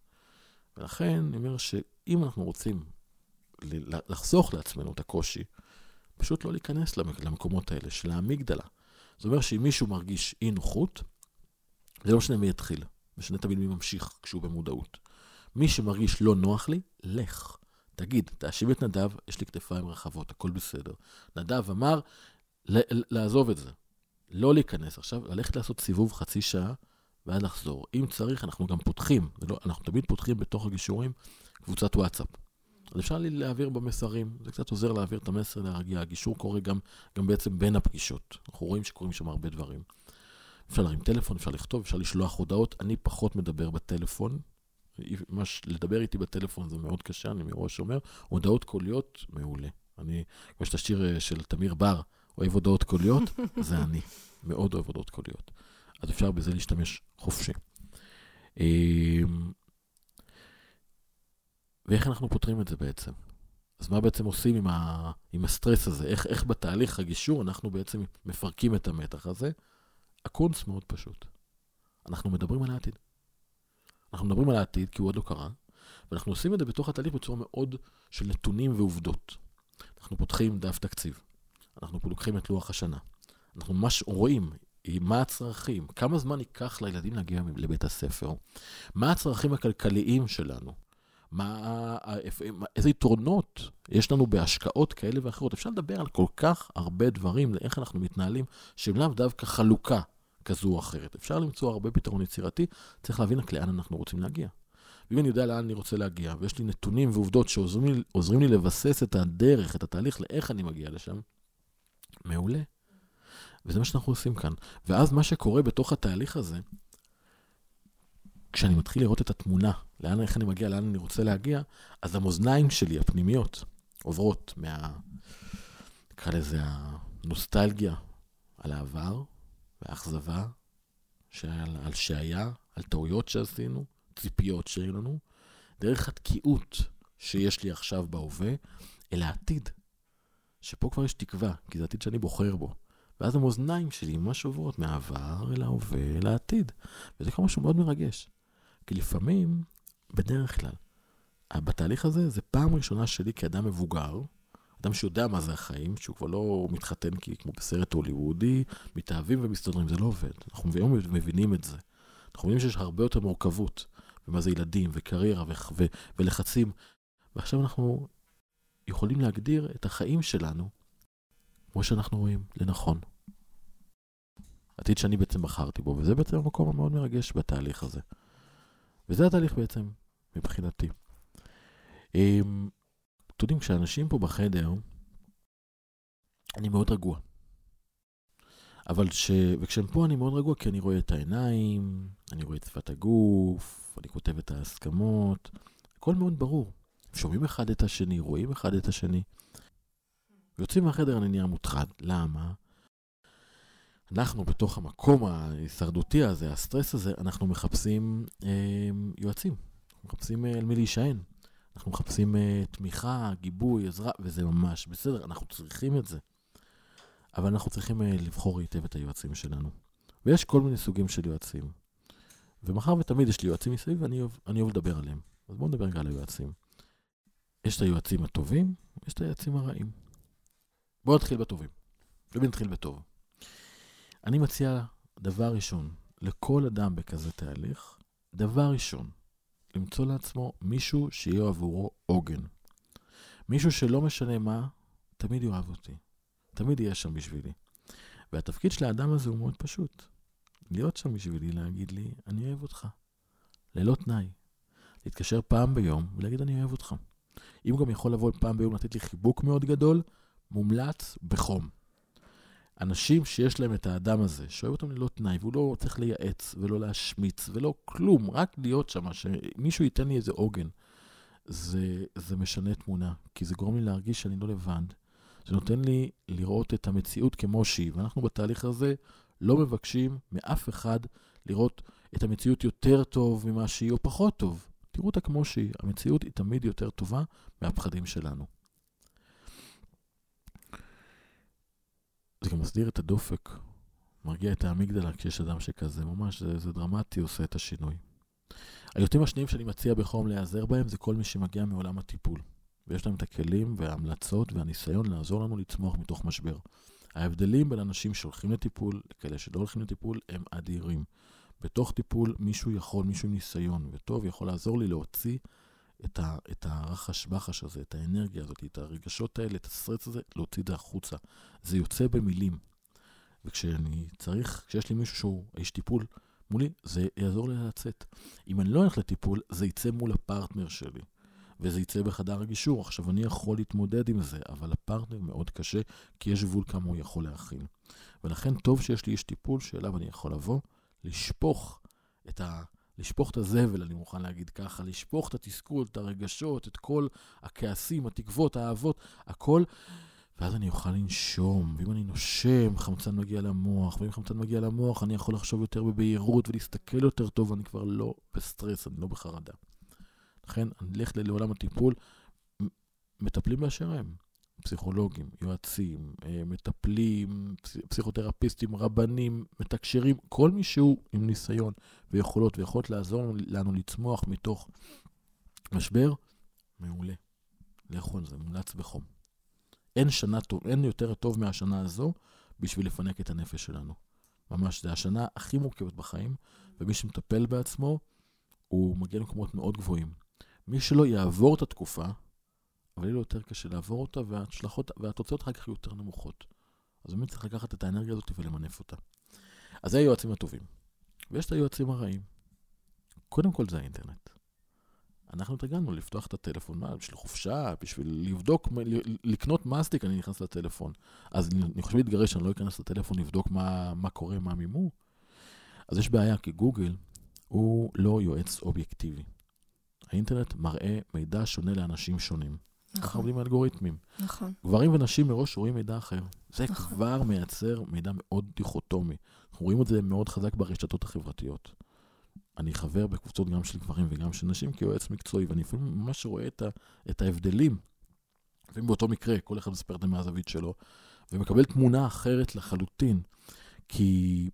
ולכן אני אומר שאם אנחנו רוצים לחסוך לעצמנו את הקושי, פשוט לא להיכנס למקומות האלה של האמיגדלה. זה אומר שאם מישהו מרגיש אי נוחות, זה לא משנה מי יתחיל, משנה תמיד מי ממשיך כשהוא במודעות. מי שמרגיש לא נוח לי, לך. תגיד, תאשים את נדב, יש לי כתפיים רחבות, הכל בסדר. נדב אמר, לעזוב את זה. לא להיכנס עכשיו, ללכת לעשות סיבוב חצי שעה, ואז לחזור. אם צריך, אנחנו גם פותחים, לא, אנחנו תמיד פותחים בתוך הגישורים קבוצת וואטסאפ. אז אפשר לי להעביר במסרים, זה קצת עוזר להעביר את המסר להרגיע. הגישור קורה גם, גם בעצם בין הפגישות. אנחנו רואים שקורים שם הרבה דברים. אפשר להרים טלפון, אפשר לכתוב, אפשר לשלוח הודעות. אני פחות מדבר בטלפון. מש, לדבר איתי בטלפון זה מאוד קשה, אני מראש אומר. הודעות קוליות, מעולה. אני, כמו שאת השיר אה, של תמיר בר, אוהב הודעות קוליות, זה אני. מאוד אוהב הודעות קוליות. אז אפשר בזה להשתמש חופשי. אמ, ואיך אנחנו פותרים את זה בעצם? אז מה בעצם עושים עם, ה, עם הסטרס הזה? איך, איך בתהליך הגישור אנחנו בעצם מפרקים את המתח הזה? הקונץ מאוד פשוט. אנחנו מדברים על העתיד. אנחנו מדברים על העתיד כי הוא עוד לא קרה, ואנחנו עושים את זה בתוך התהליך בצורה מאוד של נתונים ועובדות. אנחנו פותחים דף תקציב, אנחנו לוקחים את לוח השנה, אנחנו ממש רואים מה הצרכים, כמה זמן ייקח לילדים להגיע לבית הספר, מה הצרכים הכלכליים שלנו, מה, איזה יתרונות יש לנו בהשקעות כאלה ואחרות. אפשר לדבר על כל כך הרבה דברים, לאיך אנחנו מתנהלים, שהם לאו דווקא חלוקה כזו או אחרת. אפשר למצוא הרבה פתרון יצירתי, צריך להבין רק לאן אנחנו רוצים להגיע. ואם אני יודע לאן אני רוצה להגיע, ויש לי נתונים ועובדות שעוזרים לי, לי לבסס את הדרך, את התהליך לאיך אני מגיע לשם, מעולה. וזה מה שאנחנו עושים כאן. ואז מה שקורה בתוך התהליך הזה, כשאני מתחיל לראות את התמונה, לאן, איך אני מגיע, לאן אני רוצה להגיע, אז המאזניים שלי, הפנימיות, עוברות מה... נקרא לזה הנוסטלגיה על העבר, והאכזבה שעל, על שהיה, על טעויות שעשינו, ציפיות שהיו לנו, דרך התקיעות שיש לי עכשיו בהווה, אל העתיד, שפה כבר יש תקווה, כי זה עתיד שאני בוחר בו. ואז המאזניים שלי ממש עוברות מהעבר אל ההווה, אל העתיד. וזה כבר משהו מאוד מרגש. כי לפעמים, בדרך כלל, בתהליך הזה, זה פעם ראשונה שלי כאדם מבוגר, אדם שיודע מה זה החיים, שהוא כבר לא מתחתן כי כמו בסרט הוליוודי, מתאהבים ומסתדרים, זה לא עובד. אנחנו היום מבינים את זה. אנחנו מבינים שיש הרבה יותר מורכבות, ומה זה ילדים, וקריירה, ו- ו- ולחצים. ועכשיו אנחנו יכולים להגדיר את החיים שלנו כמו שאנחנו רואים לנכון. עתיד שאני בעצם בחרתי בו, וזה בעצם המקום המאוד מרגש בתהליך הזה. וזה התהליך בעצם, מבחינתי. אמ, אתם יודעים, כשאנשים פה בחדר, אני מאוד רגוע. אבל ש... וכשהם פה אני מאוד רגוע כי אני רואה את העיניים, אני רואה את שפת הגוף, אני כותב את ההסכמות, הכל מאוד ברור. שומעים אחד את השני, רואים אחד את השני. ויוצאים מהחדר אני נהיה מוטרד. למה? אנחנו בתוך המקום ההישרדותי הזה, הסטרס הזה, אנחנו מחפשים אה, יועצים. אנחנו מחפשים אה, על מי להישען. אנחנו מחפשים אה, תמיכה, גיבוי, עזרה, וזה ממש בסדר, אנחנו צריכים את זה. אבל אנחנו צריכים אה, לבחור היטב את היועצים שלנו. ויש כל מיני סוגים של יועצים. ומאחר ותמיד יש לי יועצים מסביב, ואני אוהב לדבר עליהם. אז בואו נדבר רגע על היועצים. יש את היועצים הטובים, יש את היועצים הרעים. בואו נתחיל בטובים. ומי נתחיל בטוב? אני מציע, דבר ראשון, לכל אדם בכזה תהליך, דבר ראשון, למצוא לעצמו מישהו שיהיה עבורו עוגן. מישהו שלא משנה מה, תמיד יאהב אותי. תמיד יהיה שם בשבילי. והתפקיד של האדם הזה הוא מאוד פשוט. להיות שם בשבילי, להגיד לי, אני אוהב אותך. ללא תנאי. להתקשר פעם ביום ולהגיד, אני אוהב אותך. אם הוא גם יכול לבוא פעם ביום לתת לי חיבוק מאוד גדול, מומלץ בחום. אנשים שיש להם את האדם הזה, שאוהב אותם ללא תנאי, והוא לא צריך לייעץ ולא להשמיץ ולא כלום, רק להיות שם, שמישהו ייתן לי איזה עוגן. זה, זה משנה תמונה, כי זה גורם לי להרגיש שאני לא לבד. זה נותן לי לראות את המציאות כמו שהיא, ואנחנו בתהליך הזה לא מבקשים מאף אחד לראות את המציאות יותר טוב ממה שהיא או פחות טוב. תראו אותה כמו שהיא, המציאות היא תמיד יותר טובה מהפחדים שלנו. זה גם מסדיר את הדופק, מרגיע את האמיגדלה כשיש אדם שכזה, ממש, זה, זה דרמטי, עושה את השינוי. היותים השניים שאני מציע בחום להיעזר בהם זה כל מי שמגיע מעולם הטיפול. ויש להם את הכלים וההמלצות והניסיון לעזור לנו לצמוח מתוך משבר. ההבדלים בין אנשים שהולכים לטיפול לכאלה שלא הולכים לטיפול הם אדירים. בתוך טיפול מישהו יכול, מישהו עם ניסיון וטוב, יכול לעזור לי להוציא את, ה, את הרחש בחש הזה, את האנרגיה הזאת, את הרגשות האלה, את הסטרס הזה, להוציא את זה החוצה. זה יוצא במילים. וכשאני צריך, כשיש לי מישהו שהוא איש טיפול מולי, זה יעזור לי לצאת. אם אני לא הולך לטיפול, זה יצא מול הפרטנר שלי. וזה יצא בחדר הגישור. עכשיו, אני יכול להתמודד עם זה, אבל הפרטנר מאוד קשה, כי יש גבול כמה הוא יכול להכיל. ולכן טוב שיש לי איש טיפול שאליו אני יכול לבוא, לשפוך את ה... לשפוך את הזבל, אני מוכן להגיד ככה, לשפוך את התסכול, את הרגשות, את כל הכעסים, התקוות, האהבות, הכל, ואז אני אוכל לנשום, ואם אני נושם, חמצן מגיע למוח, ואם חמצן מגיע למוח, אני יכול לחשוב יותר בבהירות ולהסתכל יותר טוב, ואני כבר לא בסטרס, אני לא בחרדה. לכן, אני אלך לעולם הטיפול, מטפלים באשר הם. פסיכולוגים, יועצים, אה, מטפלים, פסיכותרפיסטים, רבנים, מתקשרים, כל מי שהוא עם ניסיון ויכולות ויכולות לעזור לנו לצמוח מתוך משבר, מעולה. לכו על זה, מומלץ בחום. אין שנה טוב, אין יותר טוב מהשנה הזו בשביל לפנק את הנפש שלנו. ממש, זו השנה הכי מורכבת בחיים, ומי שמטפל בעצמו, הוא מגיע למקומות מאוד גבוהים. מי שלא יעבור את התקופה, אבל יהיה לו יותר קשה לעבור אותה, וההשלכות, והתוצאות אחר כך יהיו יותר נמוכות. אז באמת צריך לקחת את האנרגיה הזאת ולמנף אותה. אז זה היועצים הטובים. ויש את היועצים הרעים. קודם כל זה האינטרנט. אנחנו התרגלנו לפתוח את הטלפון, מה, בשביל חופשה, בשביל לבדוק, לקנות מסטיק, אני נכנס לטלפון. אז אני חושב להתגרש, אני לא אכנס לטלפון לבדוק מה, מה קורה, מה מימו. אז יש בעיה, כי גוגל הוא לא יועץ אובייקטיבי. האינטרנט מראה מידע שונה לאנשים שונים. נכון. אנחנו עובדים אלגוריתמים. נכון. גברים ונשים מראש רואים מידע אחר. זה נכון. כבר מייצר מידע מאוד דיכוטומי. אנחנו רואים את זה מאוד חזק ברשתות החברתיות. אני חבר בקבוצות גם של גברים וגם של נשים כיועץ מקצועי, ואני לפעמים ממש רואה את, ה, את ההבדלים. לפעמים באותו מקרה, כל אחד מספר את זה מהזווית שלו, ומקבל תמונה אחרת לחלוטין. כי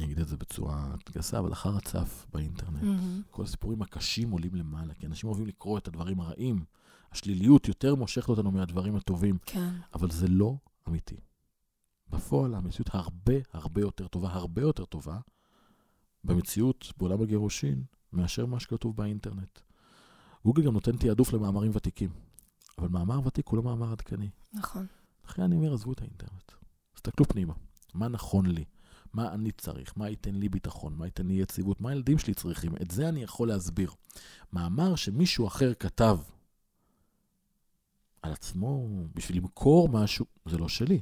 אני אגיד את זה בצורה גסה, אבל אחר הצף באינטרנט. Mm-hmm. כל הסיפורים הקשים עולים למעלה, כי אנשים אוהבים לקרוא את הדברים הרעים. השליליות יותר מושכת אותנו מהדברים הטובים. כן. אבל זה לא אמיתי. בפועל המציאות הרבה הרבה יותר טובה, הרבה יותר טובה, במציאות, בעולם הגירושין, מאשר מה שכתוב באינטרנט. גוגל גם נותן תעדוף למאמרים ותיקים, אבל מאמר ותיק הוא לא מאמר עדכני. נכון. לכן אני אומר, עזבו את האינטרנט. תסתכלו פנימה, מה נכון לי? מה אני צריך, מה ייתן לי ביטחון, מה ייתן לי יציבות, מה הילדים שלי צריכים, את זה אני יכול להסביר. מאמר שמישהו אחר כתב על עצמו בשביל למכור משהו, זה לא שלי.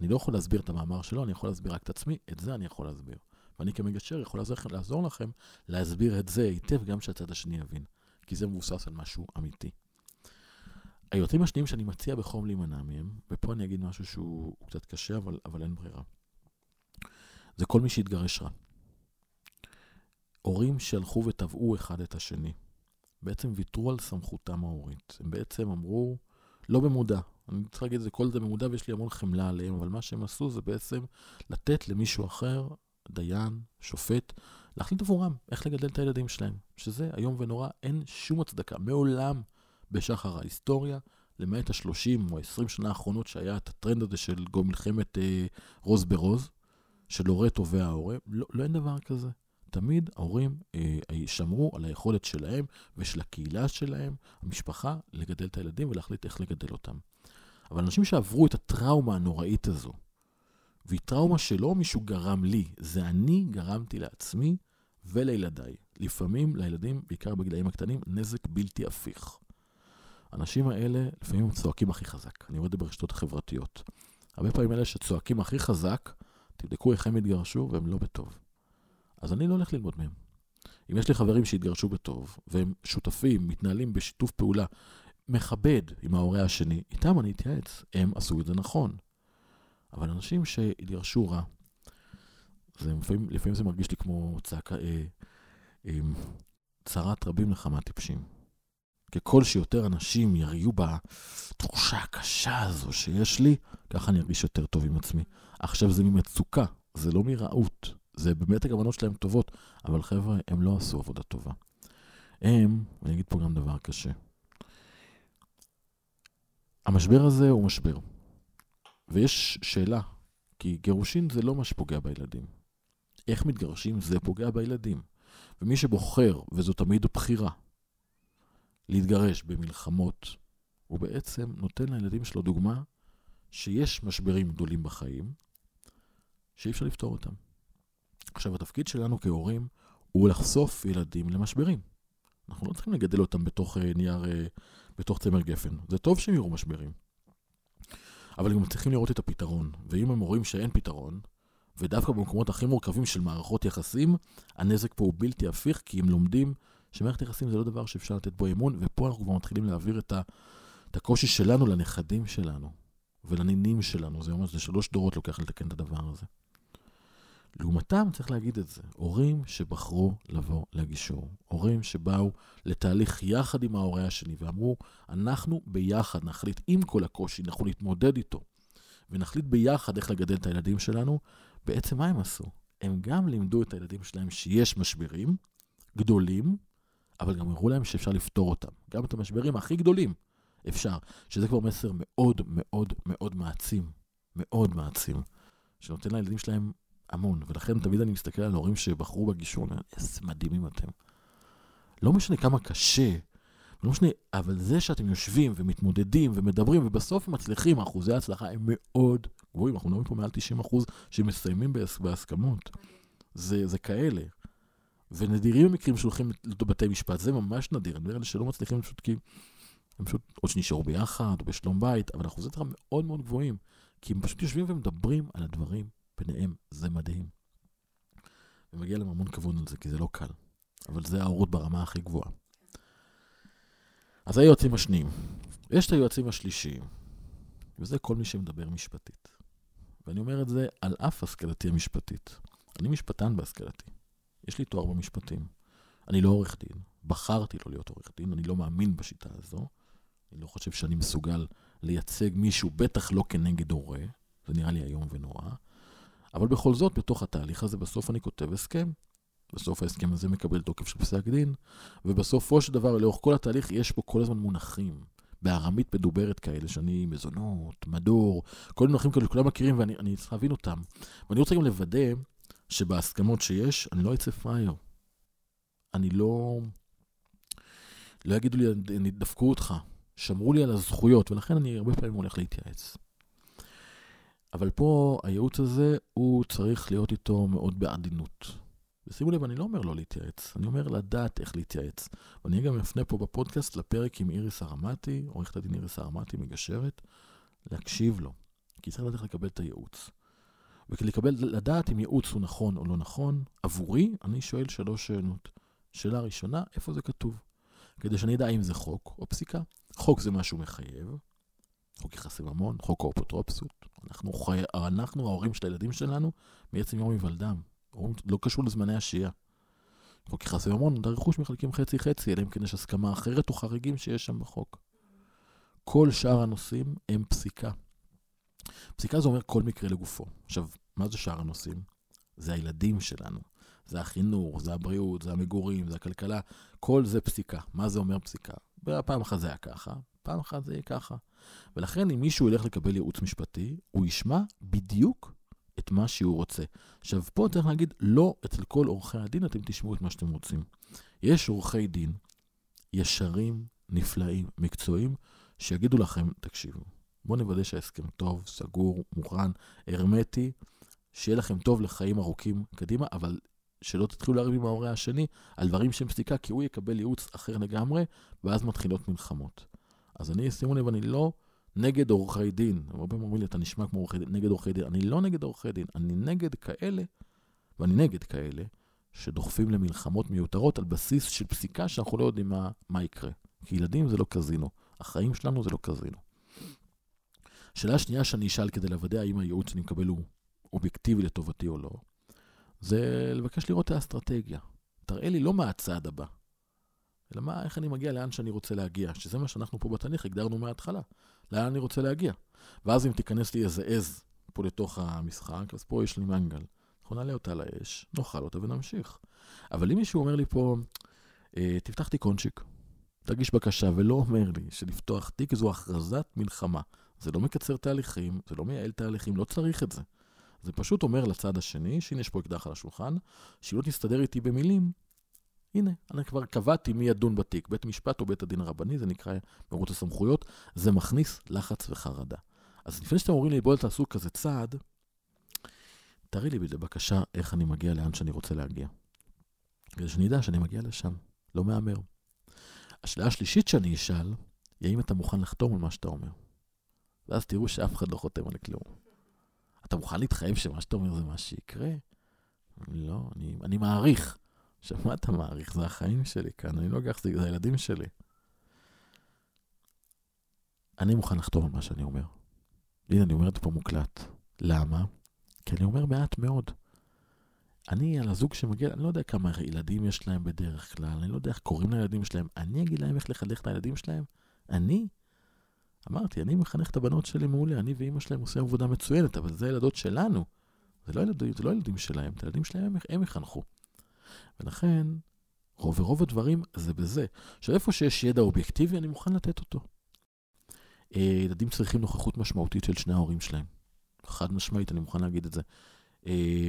אני לא יכול להסביר את המאמר שלו, אני יכול להסביר רק את עצמי, את זה אני יכול להסביר. ואני כמגשר יכול לעזור, לעזור לכם להסביר את זה היטב, גם שהצד השני יבין, כי זה מבוסס על משהו אמיתי. היועצים השניים שאני מציע בחום להימנע מהם, ופה אני אגיד משהו שהוא קצת קשה, אבל, אבל אין ברירה. זה כל מי שהתגרש רע. הורים שהלכו וטבעו אחד את השני, בעצם ויתרו על סמכותם ההורית. הם בעצם אמרו, לא במודע, אני צריך להגיד את זה, כל זה במודע ויש לי המון חמלה עליהם, אבל מה שהם עשו זה בעצם לתת למישהו אחר, דיין, שופט, להחליט עבורם איך לגדל את הילדים שלהם. שזה איום ונורא, אין שום הצדקה. מעולם בשחר ההיסטוריה, למעט ה-30 או ה-20 שנה האחרונות שהיה את הטרנד הזה של מלחמת אה, רוז ברוז, של הורה תובע ההורה, לא, לא אין דבר כזה. תמיד ההורים אה, שמרו על היכולת שלהם ושל הקהילה שלהם, המשפחה, לגדל את הילדים ולהחליט איך לגדל אותם. אבל אנשים שעברו את הטראומה הנוראית הזו, והיא טראומה שלא מישהו גרם לי, זה אני גרמתי לעצמי ולילדיי. לפעמים לילדים, בעיקר בגילאים הקטנים, נזק בלתי הפיך. האנשים האלה, לפעמים הם צועקים הכי חזק. אני רואה את זה ברשתות החברתיות. הרבה פעמים אלה שצועקים הכי חזק, תבדקו איך הם התגרשו והם לא בטוב. אז אני לא הולך ללמוד מהם. אם יש לי חברים שהתגרשו בטוב, והם שותפים, מתנהלים בשיתוף פעולה מכבד עם ההורה השני, איתם אני אתייעץ, הם עשו את זה נכון. אבל אנשים שהתגרשו רע, זה לפעמים, לפעמים זה מרגיש לי כמו צעקה, אה, אה, צרת רבים לכמה טיפשים. ככל שיותר אנשים יריעו בתחושה הקשה הזו שיש לי, ככה אני ארגיש יותר טוב עם עצמי. עכשיו זה ממצוקה, זה לא מרעות, זה באמת הכוונות שלהם טובות, אבל חבר'ה, הם לא עשו עבודה טובה. הם, ואני אגיד פה גם דבר קשה, המשבר הזה הוא משבר. ויש שאלה, כי גירושין זה לא מה שפוגע בילדים. איך מתגרשים זה פוגע בילדים. ומי שבוחר, וזו תמיד בחירה, להתגרש במלחמות, הוא בעצם נותן לילדים שלו דוגמה שיש משברים גדולים בחיים, שאי אפשר לפתור אותם. עכשיו, התפקיד שלנו כהורים הוא לחשוף ילדים למשברים. אנחנו לא צריכים לגדל אותם בתוך uh, נייר, uh, בתוך צמר גפן. זה טוב שהם יראו משברים. אבל הם צריכים לראות את הפתרון. ואם הם רואים שאין פתרון, ודווקא במקומות הכי מורכבים של מערכות יחסים, הנזק פה הוא בלתי הפיך, כי הם לומדים שמערכת יחסים זה לא דבר שאפשר לתת בו אמון, ופה אנחנו כבר מתחילים להעביר את, ה, את הקושי שלנו לנכדים שלנו ולנינים שלנו. זה ממש, זה שלוש דורות לוקח לתקן את הדבר הזה. לעומתם, צריך להגיד את זה, הורים שבחרו לבוא לגישור, הורים שבאו לתהליך יחד עם ההורה השני ואמרו, אנחנו ביחד נחליט עם כל הקושי, אנחנו נתמודד איתו, ונחליט ביחד איך לגדל את הילדים שלנו, בעצם מה הם עשו? הם גם לימדו את הילדים שלהם שיש משברים גדולים, אבל גם הראו להם שאפשר לפתור אותם. גם את המשברים הכי גדולים אפשר, שזה כבר מסר מאוד מאוד מאוד מעצים, מאוד מעצים, שנותן לילדים שלהם המון, ולכן תמיד אני מסתכל על הורים שבחרו בגישור, איזה מדהימים אתם. לא משנה כמה קשה, לא משנה, אבל זה שאתם יושבים ומתמודדים ומדברים ובסוף מצליחים, אחוזי ההצלחה הם מאוד גבוהים, אנחנו מדברים פה מעל 90 אחוז שמסיימים בהסכמות. זה, זה כאלה. ונדירים המקרים שהולכים לבתי משפט, זה ממש נדיר, אני אומר שלא מצליחים פשוט כי הם פשוט או שנשארו ביחד, או בשלום בית, אבל אחוזי הצלחה מאוד מאוד גבוהים, כי הם פשוט יושבים ומדברים על הדברים ביניהם, זה מדהים. ומגיע להם המון כבוד על זה, כי זה לא קל. אבל זה ההורות ברמה הכי גבוהה. אז זה היועצים השניים. יש את היועצים השלישיים, וזה כל מי שמדבר משפטית. ואני אומר את זה על אף השכלתי המשפטית. אני משפטן בהשכלתי. יש לי תואר במשפטים. אני לא עורך דין. בחרתי לא להיות עורך דין, אני לא מאמין בשיטה הזו. אני לא חושב שאני מסוגל לייצג מישהו, בטח לא כנגד הורה. זה נראה לי איום ונורא. אבל בכל זאת, בתוך התהליך הזה, בסוף אני כותב הסכם. בסוף ההסכם הזה מקבל תוקף של פסק דין, ובסופו של דבר, לאורך כל התהליך, יש פה כל הזמן מונחים. בארמית מדוברת כאלה, שאני מזונות, מדור, כל מיני מונחים כאלה שכולם מכירים ואני צריך להבין אותם. ואני רוצה גם לוודא שבהסכמות שיש, אני לא אצא פראייר. אני לא... לא יגידו לי, דפקו אותך, שמרו לי על הזכויות, ולכן אני הרבה פעמים הולך להתייעץ. אבל פה הייעוץ הזה, הוא צריך להיות איתו מאוד בעדינות. ושימו לב, אני לא אומר לא להתייעץ, אני אומר לדעת איך להתייעץ. ואני גם אפנה פה בפודקאסט לפרק עם איריס הרמתי, עורכת הדין איריס הרמתי, מגשרת, להקשיב לו, כי צריך לדעת לקבל את הייעוץ. וכדי לקבל, לדעת אם ייעוץ הוא נכון או לא נכון, עבורי, אני שואל שלוש שאלות. שאלה ראשונה, איפה זה כתוב? כדי שאני אדע אם זה חוק או פסיקה. חוק זה משהו מחייב, חוק יחסי ממון, חוק האפוטרופסות. אנחנו, חי... אנחנו ההורים של הילדים שלנו, מעצם יום היוולדם. לא קשור לזמני השהייה. חוק יחסי ממון, את הרכוש מחלקים חצי-חצי, אלא אם כן יש הסכמה אחרת או חריגים שיש שם בחוק. כל שאר הנושאים הם פסיקה. פסיקה זה אומר כל מקרה לגופו. עכשיו, מה זה שאר הנושאים? זה הילדים שלנו. זה החינוך, זה הבריאות, זה המגורים, זה הכלכלה. כל זה פסיקה. מה זה אומר פסיקה? פעם אחת זה היה ככה, פעם אחת זה יהיה ככה. ולכן אם מישהו ילך לקבל ייעוץ משפטי, הוא ישמע בדיוק את מה שהוא רוצה. עכשיו, פה צריך להגיד, לא אצל כל עורכי הדין אתם תשמעו את מה שאתם רוצים. יש עורכי דין ישרים, נפלאים, מקצועיים, שיגידו לכם, תקשיבו, בואו נוודא שההסכם טוב, סגור, מוכן, הרמטי, שיהיה לכם טוב לחיים ארוכים קדימה, אבל שלא תתחילו לריב עם ההורה השני על דברים שהם פסיקה, כי הוא יקבל ייעוץ אחר לגמרי, ואז מתחילות מלחמות. אז אני, שימו לב, אני לא נגד עורכי דין. הרבה פעמים אומרים לי, אתה נשמע כמו עורכי דין, נגד עורכי דין. אני לא נגד עורכי דין, אני נגד כאלה, ואני נגד כאלה, שדוחפים למלחמות מיותרות על בסיס של פסיקה שאנחנו לא יודעים מה, מה יקרה. כי ילדים זה לא קזינו, החיים שלנו זה לא קזינו. שאלה שנייה שאני אשאל כדי לוודא האם הייעוץ שאני מקבל הוא אובייקטיבי לטובתי או לא, זה לבקש לראות את האסטרטגיה. תראה לי לא מה הצעד הבא, אלא מה, איך אני מגיע לאן שאני רוצה להגיע, שזה מה שאנחנו פה בתהליך הגדרנו מההתחלה, לאן אני רוצה להגיע. ואז אם תיכנס לי איזה עז פה לתוך המשחק, אז פה יש לי מנגל. אנחנו נעלה אותה לאש, נאכל אותה ונמשיך. אבל אם מישהו אומר לי פה, אה, תפתח תיקונצ'יק, תגיש בקשה, ולא אומר לי שלפתוח תיק זו הכרזת מלחמה. זה לא מקצר תהליכים, זה לא מייעל תהליכים, לא צריך את זה. זה פשוט אומר לצד השני, שהנה יש פה אקדח על השולחן, שאם לא תסתדר איתי במילים, הנה, אני כבר קבעתי מי ידון בתיק, בית משפט או בית הדין הרבני, זה נקרא מרוץ הסמכויות, זה מכניס לחץ וחרדה. אז לפני שאתם אומרים לי, בואו תעשו כזה צעד, תראי לי בבקשה איך אני מגיע לאן שאני רוצה להגיע. כדי שאני אדע שאני מגיע לשם, לא מהמר. השאלה השלישית שאני אשאל, היא האם אתה מוכן לחתום על מה שאתה אומר. ואז תראו שאף אחד לא חותם על כלום. אתה מוכן להתחייב שמה שאתה אומר זה מה שיקרה? לא, אני, אני מעריך. עכשיו, מה אתה מעריך? זה החיים שלי כאן, אני לא אקח, זה, זה הילדים שלי. אני מוכן לחתום על מה שאני אומר. הנה, אני אומר את זה פה מוקלט. למה? כי אני אומר מעט מאוד. אני, על הזוג שמגיע, אני לא יודע כמה ילדים יש להם בדרך כלל, אני לא יודע איך קוראים לילדים שלהם. אני אגיד להם איך לחנך את הילדים שלהם? אני? אמרתי, אני מחנך את הבנות שלי מעולה, אני ואימא שלהם עושים עבודה מצוינת, אבל זה ילדות שלנו. זה לא ילדים, זה לא ילדים שלהם, את הילדים שלהם הם יחנכו. ולכן, רוב ורוב הדברים זה בזה. עכשיו, איפה שיש ידע אובייקטיבי, אני מוכן לתת אותו. אה, ילדים צריכים נוכחות משמעותית של שני ההורים שלהם. חד משמעית, אני מוכן להגיד את זה. אה,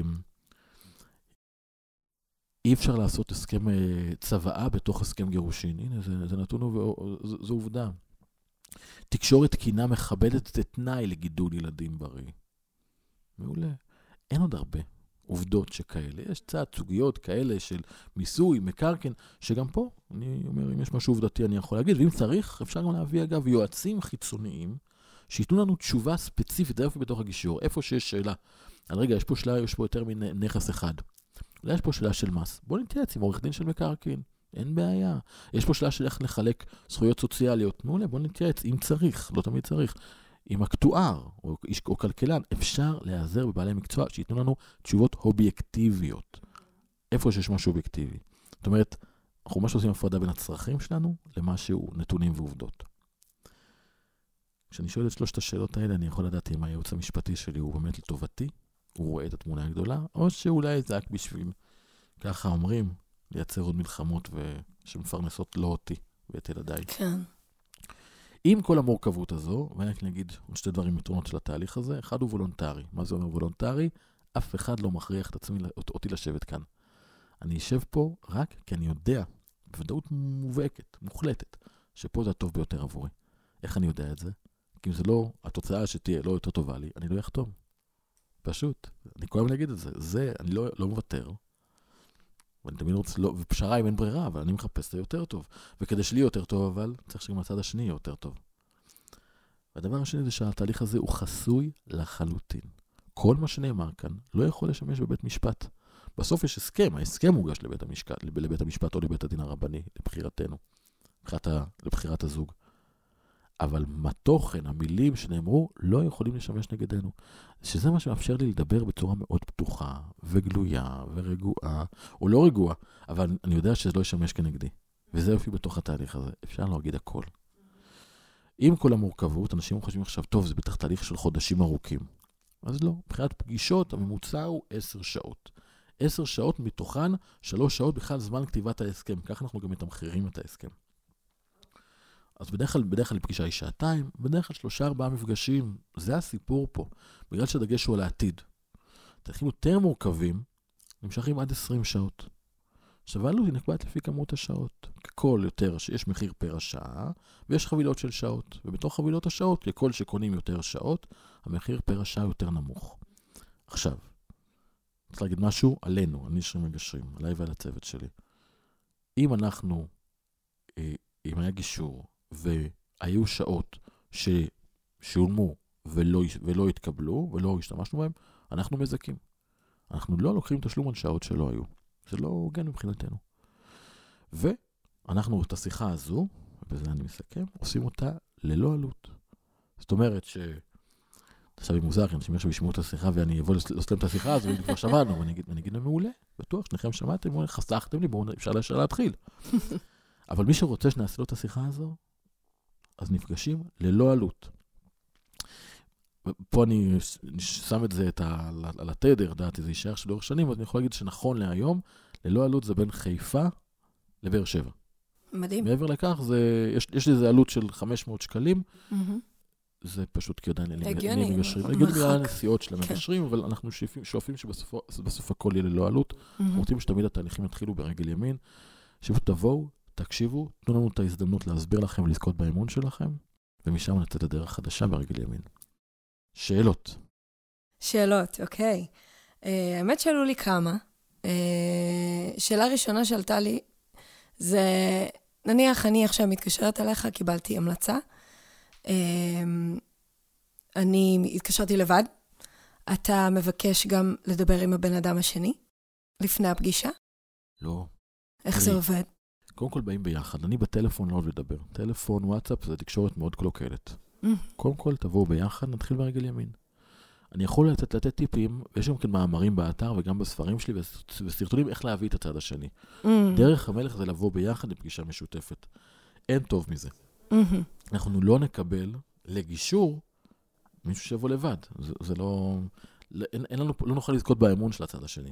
אי אפשר לעשות הסכם אה, צוואה בתוך הסכם גירושין. הנה, זה, זה נתון, זו עובדה. תקשורת תקינה מכבדת את תנאי לגידול ילדים בריא. מעולה. אין עוד הרבה עובדות שכאלה. יש קצת סוגיות כאלה של מיסוי, מקרקעין, שגם פה, אני אומר, אם יש משהו עובדתי אני יכול להגיד, ואם צריך, אפשר גם להביא, אגב, יועצים חיצוניים, שייתנו לנו תשובה ספציפית, איפה בתוך הגישור, איפה שיש שאלה. על רגע, יש פה שאלה, יש פה יותר מנכס אחד. אולי יש פה שאלה של מס. בוא נתייעץ עם עורך דין של מקרקעין. אין בעיה. יש פה שאלה של איך לחלק זכויות סוציאליות. מעולה, בוא נתייעץ, אם צריך, לא תמיד צריך. עם אקטואר או או כלכלן, אפשר להיעזר בבעלי מקצוע שייתנו לנו תשובות אובייקטיביות. איפה שיש משהו אובייקטיבי. זאת אומרת, אנחנו ממש עושים הפרדה בין הצרכים שלנו למשהו נתונים ועובדות. כשאני שואל את שלושת השאלות האלה, אני יכול לדעת אם הייעוץ המשפטי שלי הוא באמת לטובתי, הוא רואה את התמונה הגדולה, או שאולי זה רק בשביל, ככה אומרים, לייצר עוד מלחמות ו... שמפרנסות לא אותי ואת ילדיי. כן. עם כל המורכבות הזו, ואני אגיד עוד שתי דברים יתרונות של התהליך הזה, אחד הוא וולונטרי. מה זה אומר וולונטרי? אף אחד לא מכריח את עצמי, אותי לשבת כאן. אני אשב פה רק כי אני יודע, בוודאות מובהקת, מוחלטת, שפה זה הטוב ביותר עבורי. איך אני יודע את זה? כי אם זה לא, התוצאה שתהיה לא יותר טובה לי, אני לא אחתום. פשוט. אני כל הזמן להגיד את זה. זה, אני לא, לא מוותר. ואני תמיד רוצה, לא, ופשרה אם אין ברירה, אבל אני מחפש את היותר טוב. וכדי שלי יותר טוב, אבל צריך שגם הצד השני יהיה יותר טוב. והדבר השני זה שהתהליך הזה הוא חסוי לחלוטין. כל מה שנאמר כאן לא יכול לשמש בבית משפט. בסוף יש הסכם, ההסכם מוגש לבית, המשקט, לבית המשפט או לבית הדין הרבני, לבחירתנו, לבחירת, לבחירת הזוג. אבל התוכן, המילים שנאמרו, לא יכולים לשמש נגדנו. שזה מה שמאפשר לי לדבר בצורה מאוד פתוחה, וגלויה, ורגועה, או לא רגועה, אבל אני יודע שזה לא ישמש כנגדי. וזה יופי בתוך התהליך הזה, אפשר להגיד הכל. עם כל המורכבות, אנשים חושבים עכשיו, טוב, זה בטח תהליך של חודשים ארוכים. אז לא, מבחינת פגישות, הממוצע הוא עשר שעות. עשר שעות מתוכן, שלוש שעות בכלל זמן כתיבת ההסכם. ככה אנחנו גם מתמחרים את ההסכם. אז בדרך כלל, בדרך כלל פגישה היא שעתיים, בדרך כלל שלושה ארבעה מפגשים, זה הסיפור פה, בגלל שהדגש הוא על העתיד. תהליכים יותר מורכבים, נמשכים עד 20 שעות. עכשיו העלות היא נקבעת לפי כמות השעות. ככל יותר שיש מחיר פר השעה, ויש חבילות של שעות. ובתוך חבילות השעות, ככל שקונים יותר שעות, המחיר פר השעה יותר נמוך. עכשיו, רוצה להגיד משהו עלינו, על נשרים מגשרים, עליי ועל הצוות שלי. אם אנחנו, אה, אם היה גישור, והיו שעות ששולמו ולא, ולא התקבלו ולא השתמשנו בהם, אנחנו מזכים. אנחנו לא לוקחים תשלום על שעות שלא היו. זה לא הוגן מבחינתנו. ואנחנו את השיחה הזו, ובזה אני מסכם, עושים אותה ללא עלות. זאת אומרת ש... עכשיו היא מוזר, אנשים עכשיו ישמעו את השיחה ואני אבוא לסלם את השיחה הזו, וכבר שמענו, ואני אגיד להם מעולה, בטוח, שניכם שמעתם, חסכתם לי, בואו אפשר להתחיל. אבל מי שרוצה שנעשה לו את השיחה הזו, אז נפגשים ללא עלות. פה אני שם את זה את ה, על התדר, דעתי, זה יישאר של לאורך שנים, אז אני יכול להגיד שנכון להיום, ללא עלות זה בין חיפה לבאר שבע. מדהים. מעבר לכך, זה, יש, יש לזה עלות של 500 שקלים. Mm-hmm. זה פשוט כי עדיין אין לי מגשרים. הגיוני בגלל הנסיעות של. המגשרים, אבל אנחנו שואפים- שואפים שבסופו בסוף הכל יהיה ללא עלות. אנחנו רוצים שתמיד התהליכים יתחילו ברגל ימין. שפשוט תבואו, תקשיבו, תנו לנו את ההזדמנות להסביר לכם ולזכות באמון שלכם, ומשם נצא לדרך חדשה ברגל ימין. שאלות. שאלות, אוקיי. אה, האמת שעלו לי כמה. אה, שאלה ראשונה שעלתה לי, זה, נניח אני עכשיו מתקשרת אליך, קיבלתי המלצה. אה, אני התקשרתי לבד. אתה מבקש גם לדבר עם הבן אדם השני לפני הפגישה? לא. איך אני- זה עובד? קודם כל באים ביחד. אני בטלפון לא אוהב לדבר. טלפון, וואטסאפ, זה תקשורת מאוד קלוקלת. Mm, קודם כל, תבואו ביחד, נתחיל ברגל ימין. אני יכול לתת, לתת טיפים, ויש גם כן מאמרים באתר וגם בספרים שלי וס- וסרטונים איך להביא את הצד השני. mm, דרך המלך זה לבוא ביחד לפגישה משותפת. אין טוב מזה. מהמם. אנחנו לא נקבל לגישור מישהו שיבוא לבד. זה, זה לא... לא- אין, אין לנו, לא נוכל לזכות באמון של הצד השני.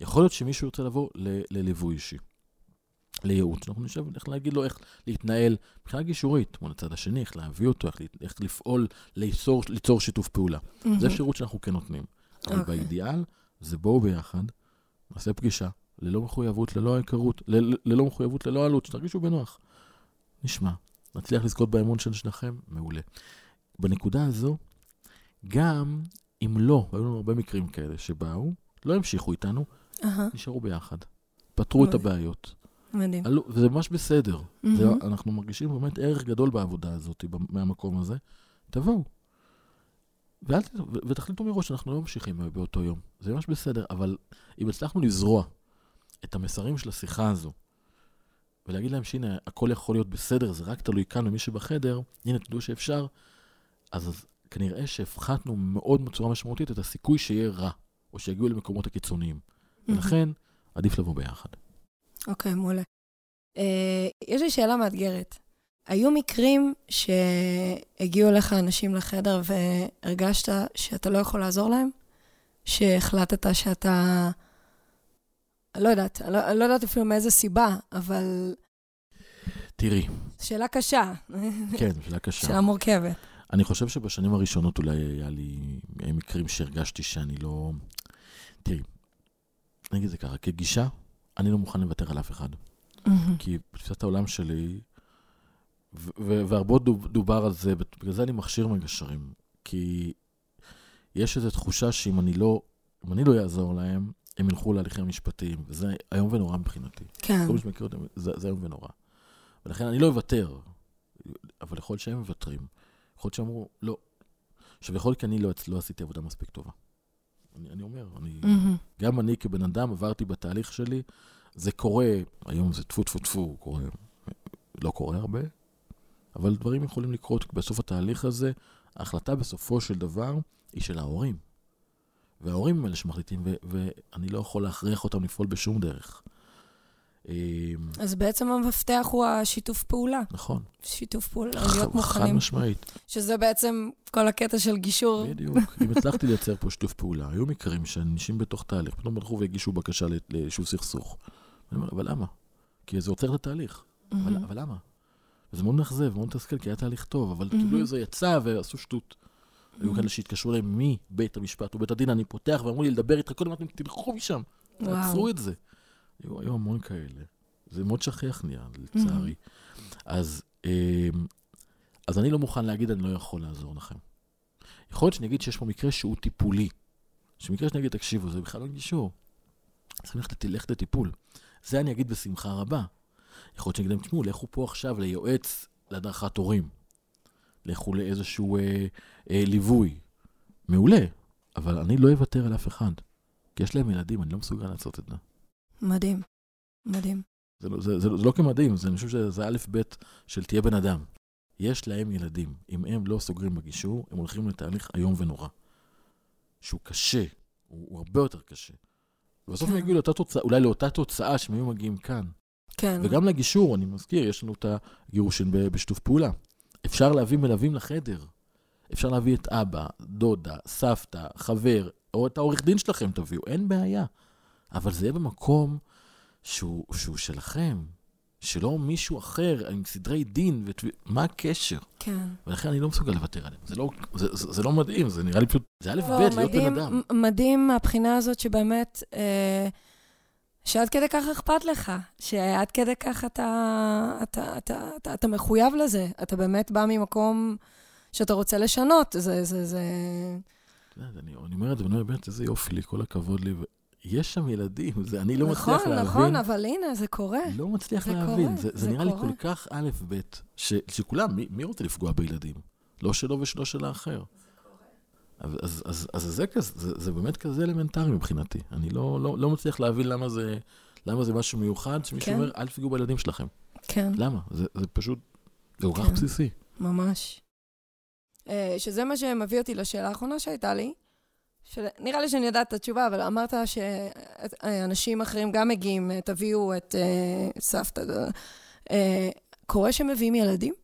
יכול להיות שמישהו ירצה לבוא ל, לליווי אישי, לייעוץ. אנחנו נשב, איך להגיד לו איך להתנהל מבחינה גישורית מול הצד השני, איך להביא אותו, איך, איך לפעול, ליצור, ליצור שיתוף פעולה. זה מהמם. שירות שאנחנו כן נותנים. אבל אוקיי. באידיאל, זה בואו ביחד, נעשה פגישה, ללא מחויבות, ללא היכרות, ל- ללא מחויבות, ללא עלות, שתרגישו בנוח. נשמע, נצליח לזכות באמון של שניכם, מעולה. בנקודה הזו, גם אם לא, והיו לנו הרבה מקרים כאלה שבאו, לא המשיכו איתנו, אהה, נשארו ביחד. פתרו את מדהים. הבעיות. מדהים. וזה ממש בסדר. זה, מהמם. אנחנו מרגישים באמת ערך גדול בעבודה הזאת, מהמקום הזה. תבואו. ואל, ו- ותחליטו מראש שאנחנו לא ממשיכים באותו יום. זה ממש בסדר, אבל אם הצלחנו לזרוע את המסרים של השיחה הזו, ולהגיד להם שהנה, הכל יכול להיות בסדר, זה רק תלוי כאן במי שבחדר, הנה, תדעו שאפשר, אז, אז כנראה שהפחתנו מאוד בצורה משמעותית את הסיכוי שיהיה רע, או שיגיעו למקומות הקיצוניים. מהמם. ולכן, עדיף לבוא ביחד. אוקיי, מעולה. אה, יש לי שאלה מאתגרת. היו מקרים שהגיעו אליך אנשים לחדר והרגשת שאתה לא יכול לעזור להם? שהחלטת שאתה... לא יודעת, אני לא, לא יודעת אפילו מאיזה סיבה, אבל תראי, שאלה קשה, כן, שאלה קשה. שאלה מורכבת. אני חושב שבשנים הראשונות אולי היה לי מקרים שהרגשתי שאני לא... תראי, אני אגיד את זה ככה, כגישה, אני לא מוכן לוותר על אף אחד. כי בתפיסת העולם שלי, ו- ו- דוב- דובר על זה, בגלל זה אני מכשיר מגשרים. כי יש איזו תחושה שאם אני לא, אם אני לא אעזור להם, הם ילכו להליכים המשפטיים, וזה איום ונורא מבחינתי. כן. כל מי שמכיר אותם, זה, זה איום ונורא. ולכן אני לא אוותר, אבל יכול להיות שהם מוותרים. יכול להיות שאמרו, לא. עכשיו, יכול להיות כי אני לא, לא עשיתי עבודה מספיק טובה. אני, אני אומר, אני, מהמם. גם אני כבן אדם עברתי בתהליך שלי, זה קורה, היום זה טפו טפו טפו, קורה, לא קורה הרבה, אבל דברים יכולים לקרות בסוף התהליך הזה. ההחלטה בסופו של דבר היא של ההורים. וההורים הם אלה שמחליטים, ו- ואני לא יכול להכריח אותם לפעול בשום דרך. אמ, אז בעצם המפתח הוא השיתוף פעולה. נכון, שיתוף פעולה, ח- להיות חד מוכנים. משמעית, שזה בעצם כל הקטע של גישור. בדיוק. אם הצלחתי לייצר פה שיתוף פעולה, היו מקרים שאנשים בתוך תהליך, פתאום הלכו והגישו בקשה ליישוב סכסוך. אני אומר, אבל למה? כי זה עוצר את התהליך. אבל. אבל למה? וזה מאוד מאכזב, מאוד מתסכל, כי היה תהליך טוב, אבל. כאילו זה יצא ועשו שטות. היו. כאלה שהתקשרו אליהם מבית המשפט או בית הדין, אני פותח, ואמרו לי לדבר איתך קודם, אמרתי, תלכו משם, תעצרו. את זה. היו, היו המון כאלה. זה מאוד שכיח נהיה, לצערי. אז, אמ, אז אני לא מוכן להגיד, אני לא יכול לעזור לכם. יכול להיות שנגיד שיש פה מקרה שהוא טיפולי. שמקרה שנגיד, תקשיבו, זה בכלל לא גישור. צריכים ללכת לטיפול. זה אני אגיד בשמחה רבה. יכול להיות שנגיד להם, תשמעו, לכו פה עכשיו ליועץ להדרכת הורים. לכו לאיזשהו אה, אה, ליווי. מעולה, אבל אני לא אוותר על אף אחד. כי יש להם ילדים, אני לא מסוגל לעשות את זה. מדהים. מדהים. זה לא, זה, זה, זה לא כמדהים, זה, אני חושב שזה א' ב' של תהיה בן אדם. יש להם ילדים. אם הם לא סוגרים בגישור, הם הולכים לתהליך איום ונורא. שהוא קשה, הוא, הוא הרבה יותר קשה. ובסוף הם כן. יגיעו לאותה תוצאה, אולי לאותה תוצאה שהם היו מגיעים כאן. כן. וגם לגישור, אני מזכיר, יש לנו את הגירושין בשיתוף פעולה. אפשר להביא מלווים לחדר. אפשר להביא את אבא, דודה, סבתא, חבר, או את העורך דין שלכם תביאו, אין בעיה. אבל זה יהיה במקום שהוא, שהוא שלכם, שלא מישהו אחר עם סדרי דין, ות... מה הקשר? כן. ולכן אני לא מסוגל לוותר עליהם. זה לא, זה, זה, זה לא מדהים, זה נראה לי פשוט, זה א' ב', לא, להיות מדהים, בן אדם. מדהים מהבחינה הזאת שבאמת, אה, שעד כדי כך אכפת לך, שעד כדי כך אתה, אתה, אתה, אתה, אתה מחויב לזה. אתה באמת בא ממקום שאתה רוצה לשנות. זה, זה, זה... אני אומר את זה, ואני אומר, באמת, איזה יופי לי, כל הכבוד לי. יש שם ילדים, זה, אני לא נכון, מצליח להבין. נכון, אבל הנה, זה קורה. לא מצליח זה להבין. קורה, זה, זה זה נראה לי קורה. כל כך א' ב', ש, שכולם, מי, מי רוצה לפגוע בילדים? לא שלו ושלו של האחר. אז, אז, אז, אז זה, כזה, זה, זה באמת כזה אלמנטרי מבחינתי. אני לא, לא, לא מצליח להבין למה זה, למה זה משהו מיוחד, שמישהו כן. אומר, אל תפגעו בילדים שלכם. כן, למה? זה, זה פשוט, זה כל כך כן. בסיסי. ממש. אה, שזה מה שמביא אותי לשאלה האחרונה שהייתה לי. של... נראה לי שאני יודעת את התשובה, אבל אמרת שאנשים אחרים גם מגיעים, אה, תביאו את את סבתא. אה, קורה שמביאים ילדים?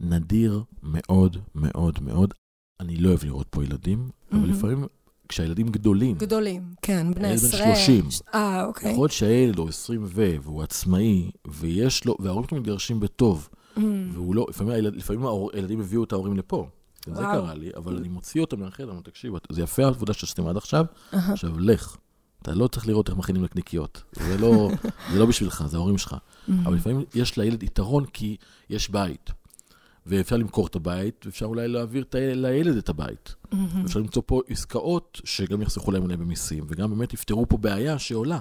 נדיר מאוד מאוד מאוד. אני לא אוהב לראות פה ילדים, אבל מהמם. לפעמים כשהילדים גדולים, גדולים, כן, בני הילד בן עשרה. 30. ש- אה, אוקיי. יכול להיות שהילד הוא 20 ו, והוא עצמאי, ויש לו, וההורים שלו מתגרשים בטוב, אמ, והוא לא, לפעמים, הילד, לפעמים הילדים הביאו את ההורים לפה. גם זה. קרה לי, אבל אני מוציא אותם מהחדר, אמרתי, תקשיב, זה יפה העבודה שעשיתם עד עכשיו. עכשיו לך. אתה לא צריך לראות איך מכינים נקניקיות. זה לא, זה לא בשבילך, זה ההורים שלך. אבל לפעמים יש לילד יתרון כי יש בית. ואפשר למכור את הבית, ואפשר אולי להעביר את ה- לילד את הבית. אמ, אפשר למצוא פה עסקאות שגם יחסכו להם אולי במיסים, וגם באמת יפתרו פה בעיה שעולה.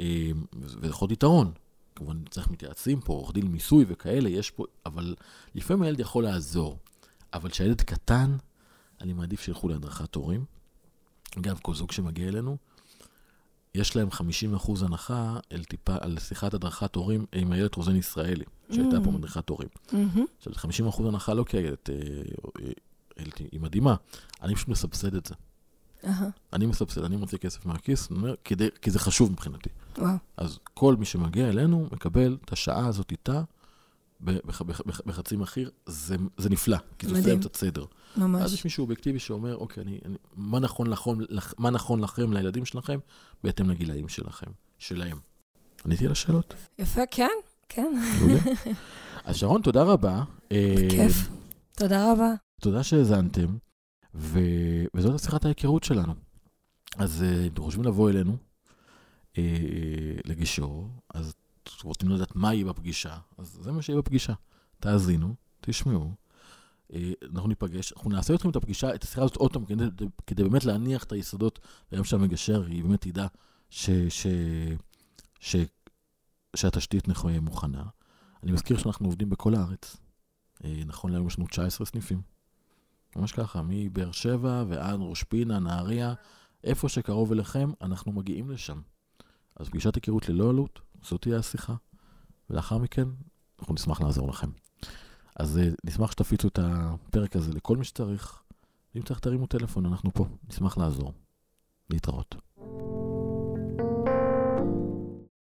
אה, וזה יכול להיות יתרון. כמובן, צריך מתייעצים פה, עורך דין מיסוי וכאלה, יש פה, אבל לפעמים הילד יכול לעזור. אבל כשהילד קטן, אני מעדיף שילכו להדרכת הורים. אגב, כל זוג שמגיע אלינו, יש להם 50% הנחה על, טיפה, על שיחת הדרכת הורים עם איילת רוזן ישראלי, שהייתה פה Mm. מדריכת הורים. אמ, עכשיו, 50% הנחה לא כי איילת, אה, אה, איילת היא מדהימה, אני פשוט מסבסד את זה. אהה, אני מסבסד, אני מוציא כסף מהכיס, אומר, כדי, כי זה חשוב מבחינתי. וואו. אז כל מי שמגיע אלינו מקבל את השעה הזאת איתה בח- בח- בח- בחצי מחיר, זה, זה נפלא, כי זה עושה. להם קצת סדר. אז ממש. יש מישהו אובייקטיבי שאומר, אוקיי, אני, אני, מה, נכון לכם, לכ- מה נכון לכם, לילדים שלכם, בהתאם לגילאים שלכם, שלהם. עניתי על השאלות? יפה, כן, כן. אז שרון, תודה רבה. אה, כיף. תודה רבה. תודה שהאזנתם, ו... וזאת השיחת ההיכרות שלנו. אז אה, אתם חושבים לבוא אלינו אה, לגישור, אז רוצים לדעת מה יהיה בפגישה, אז זה מה שיהיה בפגישה. תאזינו, תשמעו, אה, אנחנו ניפגש, אנחנו נעשה אתכם את הפגישה, את השיחה הזאת עוד פעם, כדי, כדי באמת להניח את היסודות, והיום שהמגשר, היא באמת תדע ש, ש, ש, שהתשתית נכו- מוכנה. אני מזכיר שאנחנו עובדים בכל הארץ. אה, נכון להיום יש לנו 19 סניפים. ממש ככה, מבאר שבע ועד ראש פינה, נהריה, איפה שקרוב אליכם, אנחנו מגיעים לשם. אז פגישת היכרות ללא עלות, זאת תהיה השיחה. ולאחר מכן, אנחנו נשמח לעזור לכם. אז אה, נשמח שתפיצו את הפרק הזה לכל מי שצריך. אם צריך, תרימו טלפון, אנחנו פה, נשמח לעזור. להתראות.